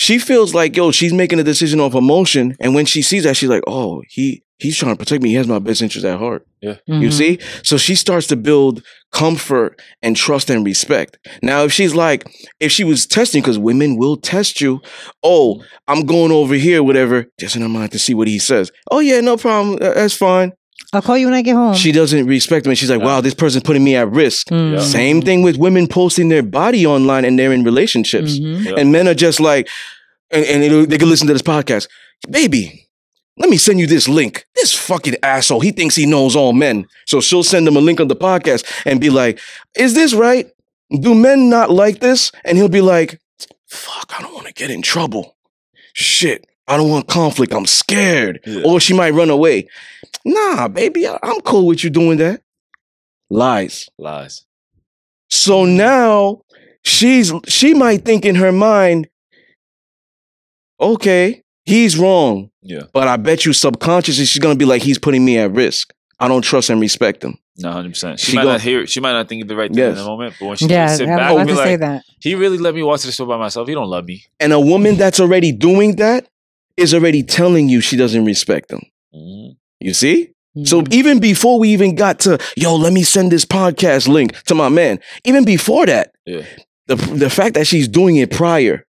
she feels like yo, she's making a decision off emotion, and when she sees that, she's like, oh, he he's trying to protect me. He has my best interest at heart. Yeah. You Mhm. see? So she starts to build comfort and trust and respect. Now, if she's like, if she was testing, because women will test you, oh, I'm going over here, whatever, just in her mind to see what he says. Oh, yeah, no problem. That's fine. I'll call you when I get home. She doesn't respect me. She's like, Yeah. wow, this person's putting me at risk. Mm. Yeah. Same thing with women posting their body online and they're in relationships. Mhm. Yeah. And men are just like, and, and it'll- they can listen to this podcast. Baby, let me send you this link. This fucking asshole, he thinks he knows all men. So she'll send him a link on the podcast and be like, is this right? Do men not like this? And he'll be like, fuck, I don't want to get in trouble. Shit, I don't want conflict. I'm scared. Yeah. Or she might run away. Nah, baby, I- I'm cool with you doing that. Lies. Lies. So now she's she might think in her mind, okay, he's wrong, Yeah. but I bet you subconsciously she's gonna be like, he's putting me at risk. I don't trust and respect him. No, hundred percent. She, She might go- not hear. it. She might not think of the right thing in Yes. the moment, but when she Yeah, sit I'm back about and to be say like, that. "He really let me watch the show by myself. He don't love me." And a woman that's already doing that is already telling you she doesn't respect him. Mhm. You see? So Mhm. even before we even got to, yo, let me send this podcast link to my man, even before that, Yeah. the, the fact that she's doing it prior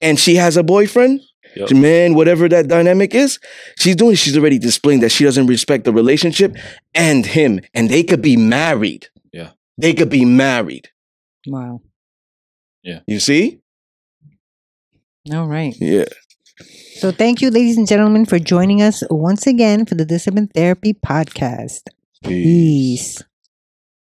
and she has a boyfriend, Yep. man, whatever that dynamic is, she's doing, she's already displaying that she doesn't respect the relationship and him. And they could be married. Yeah. They could be married. wow. Yeah. You see? All right. Yeah. So thank you, ladies and gentlemen, for joining us once again for the Discipline Therapy Podcast. Peace.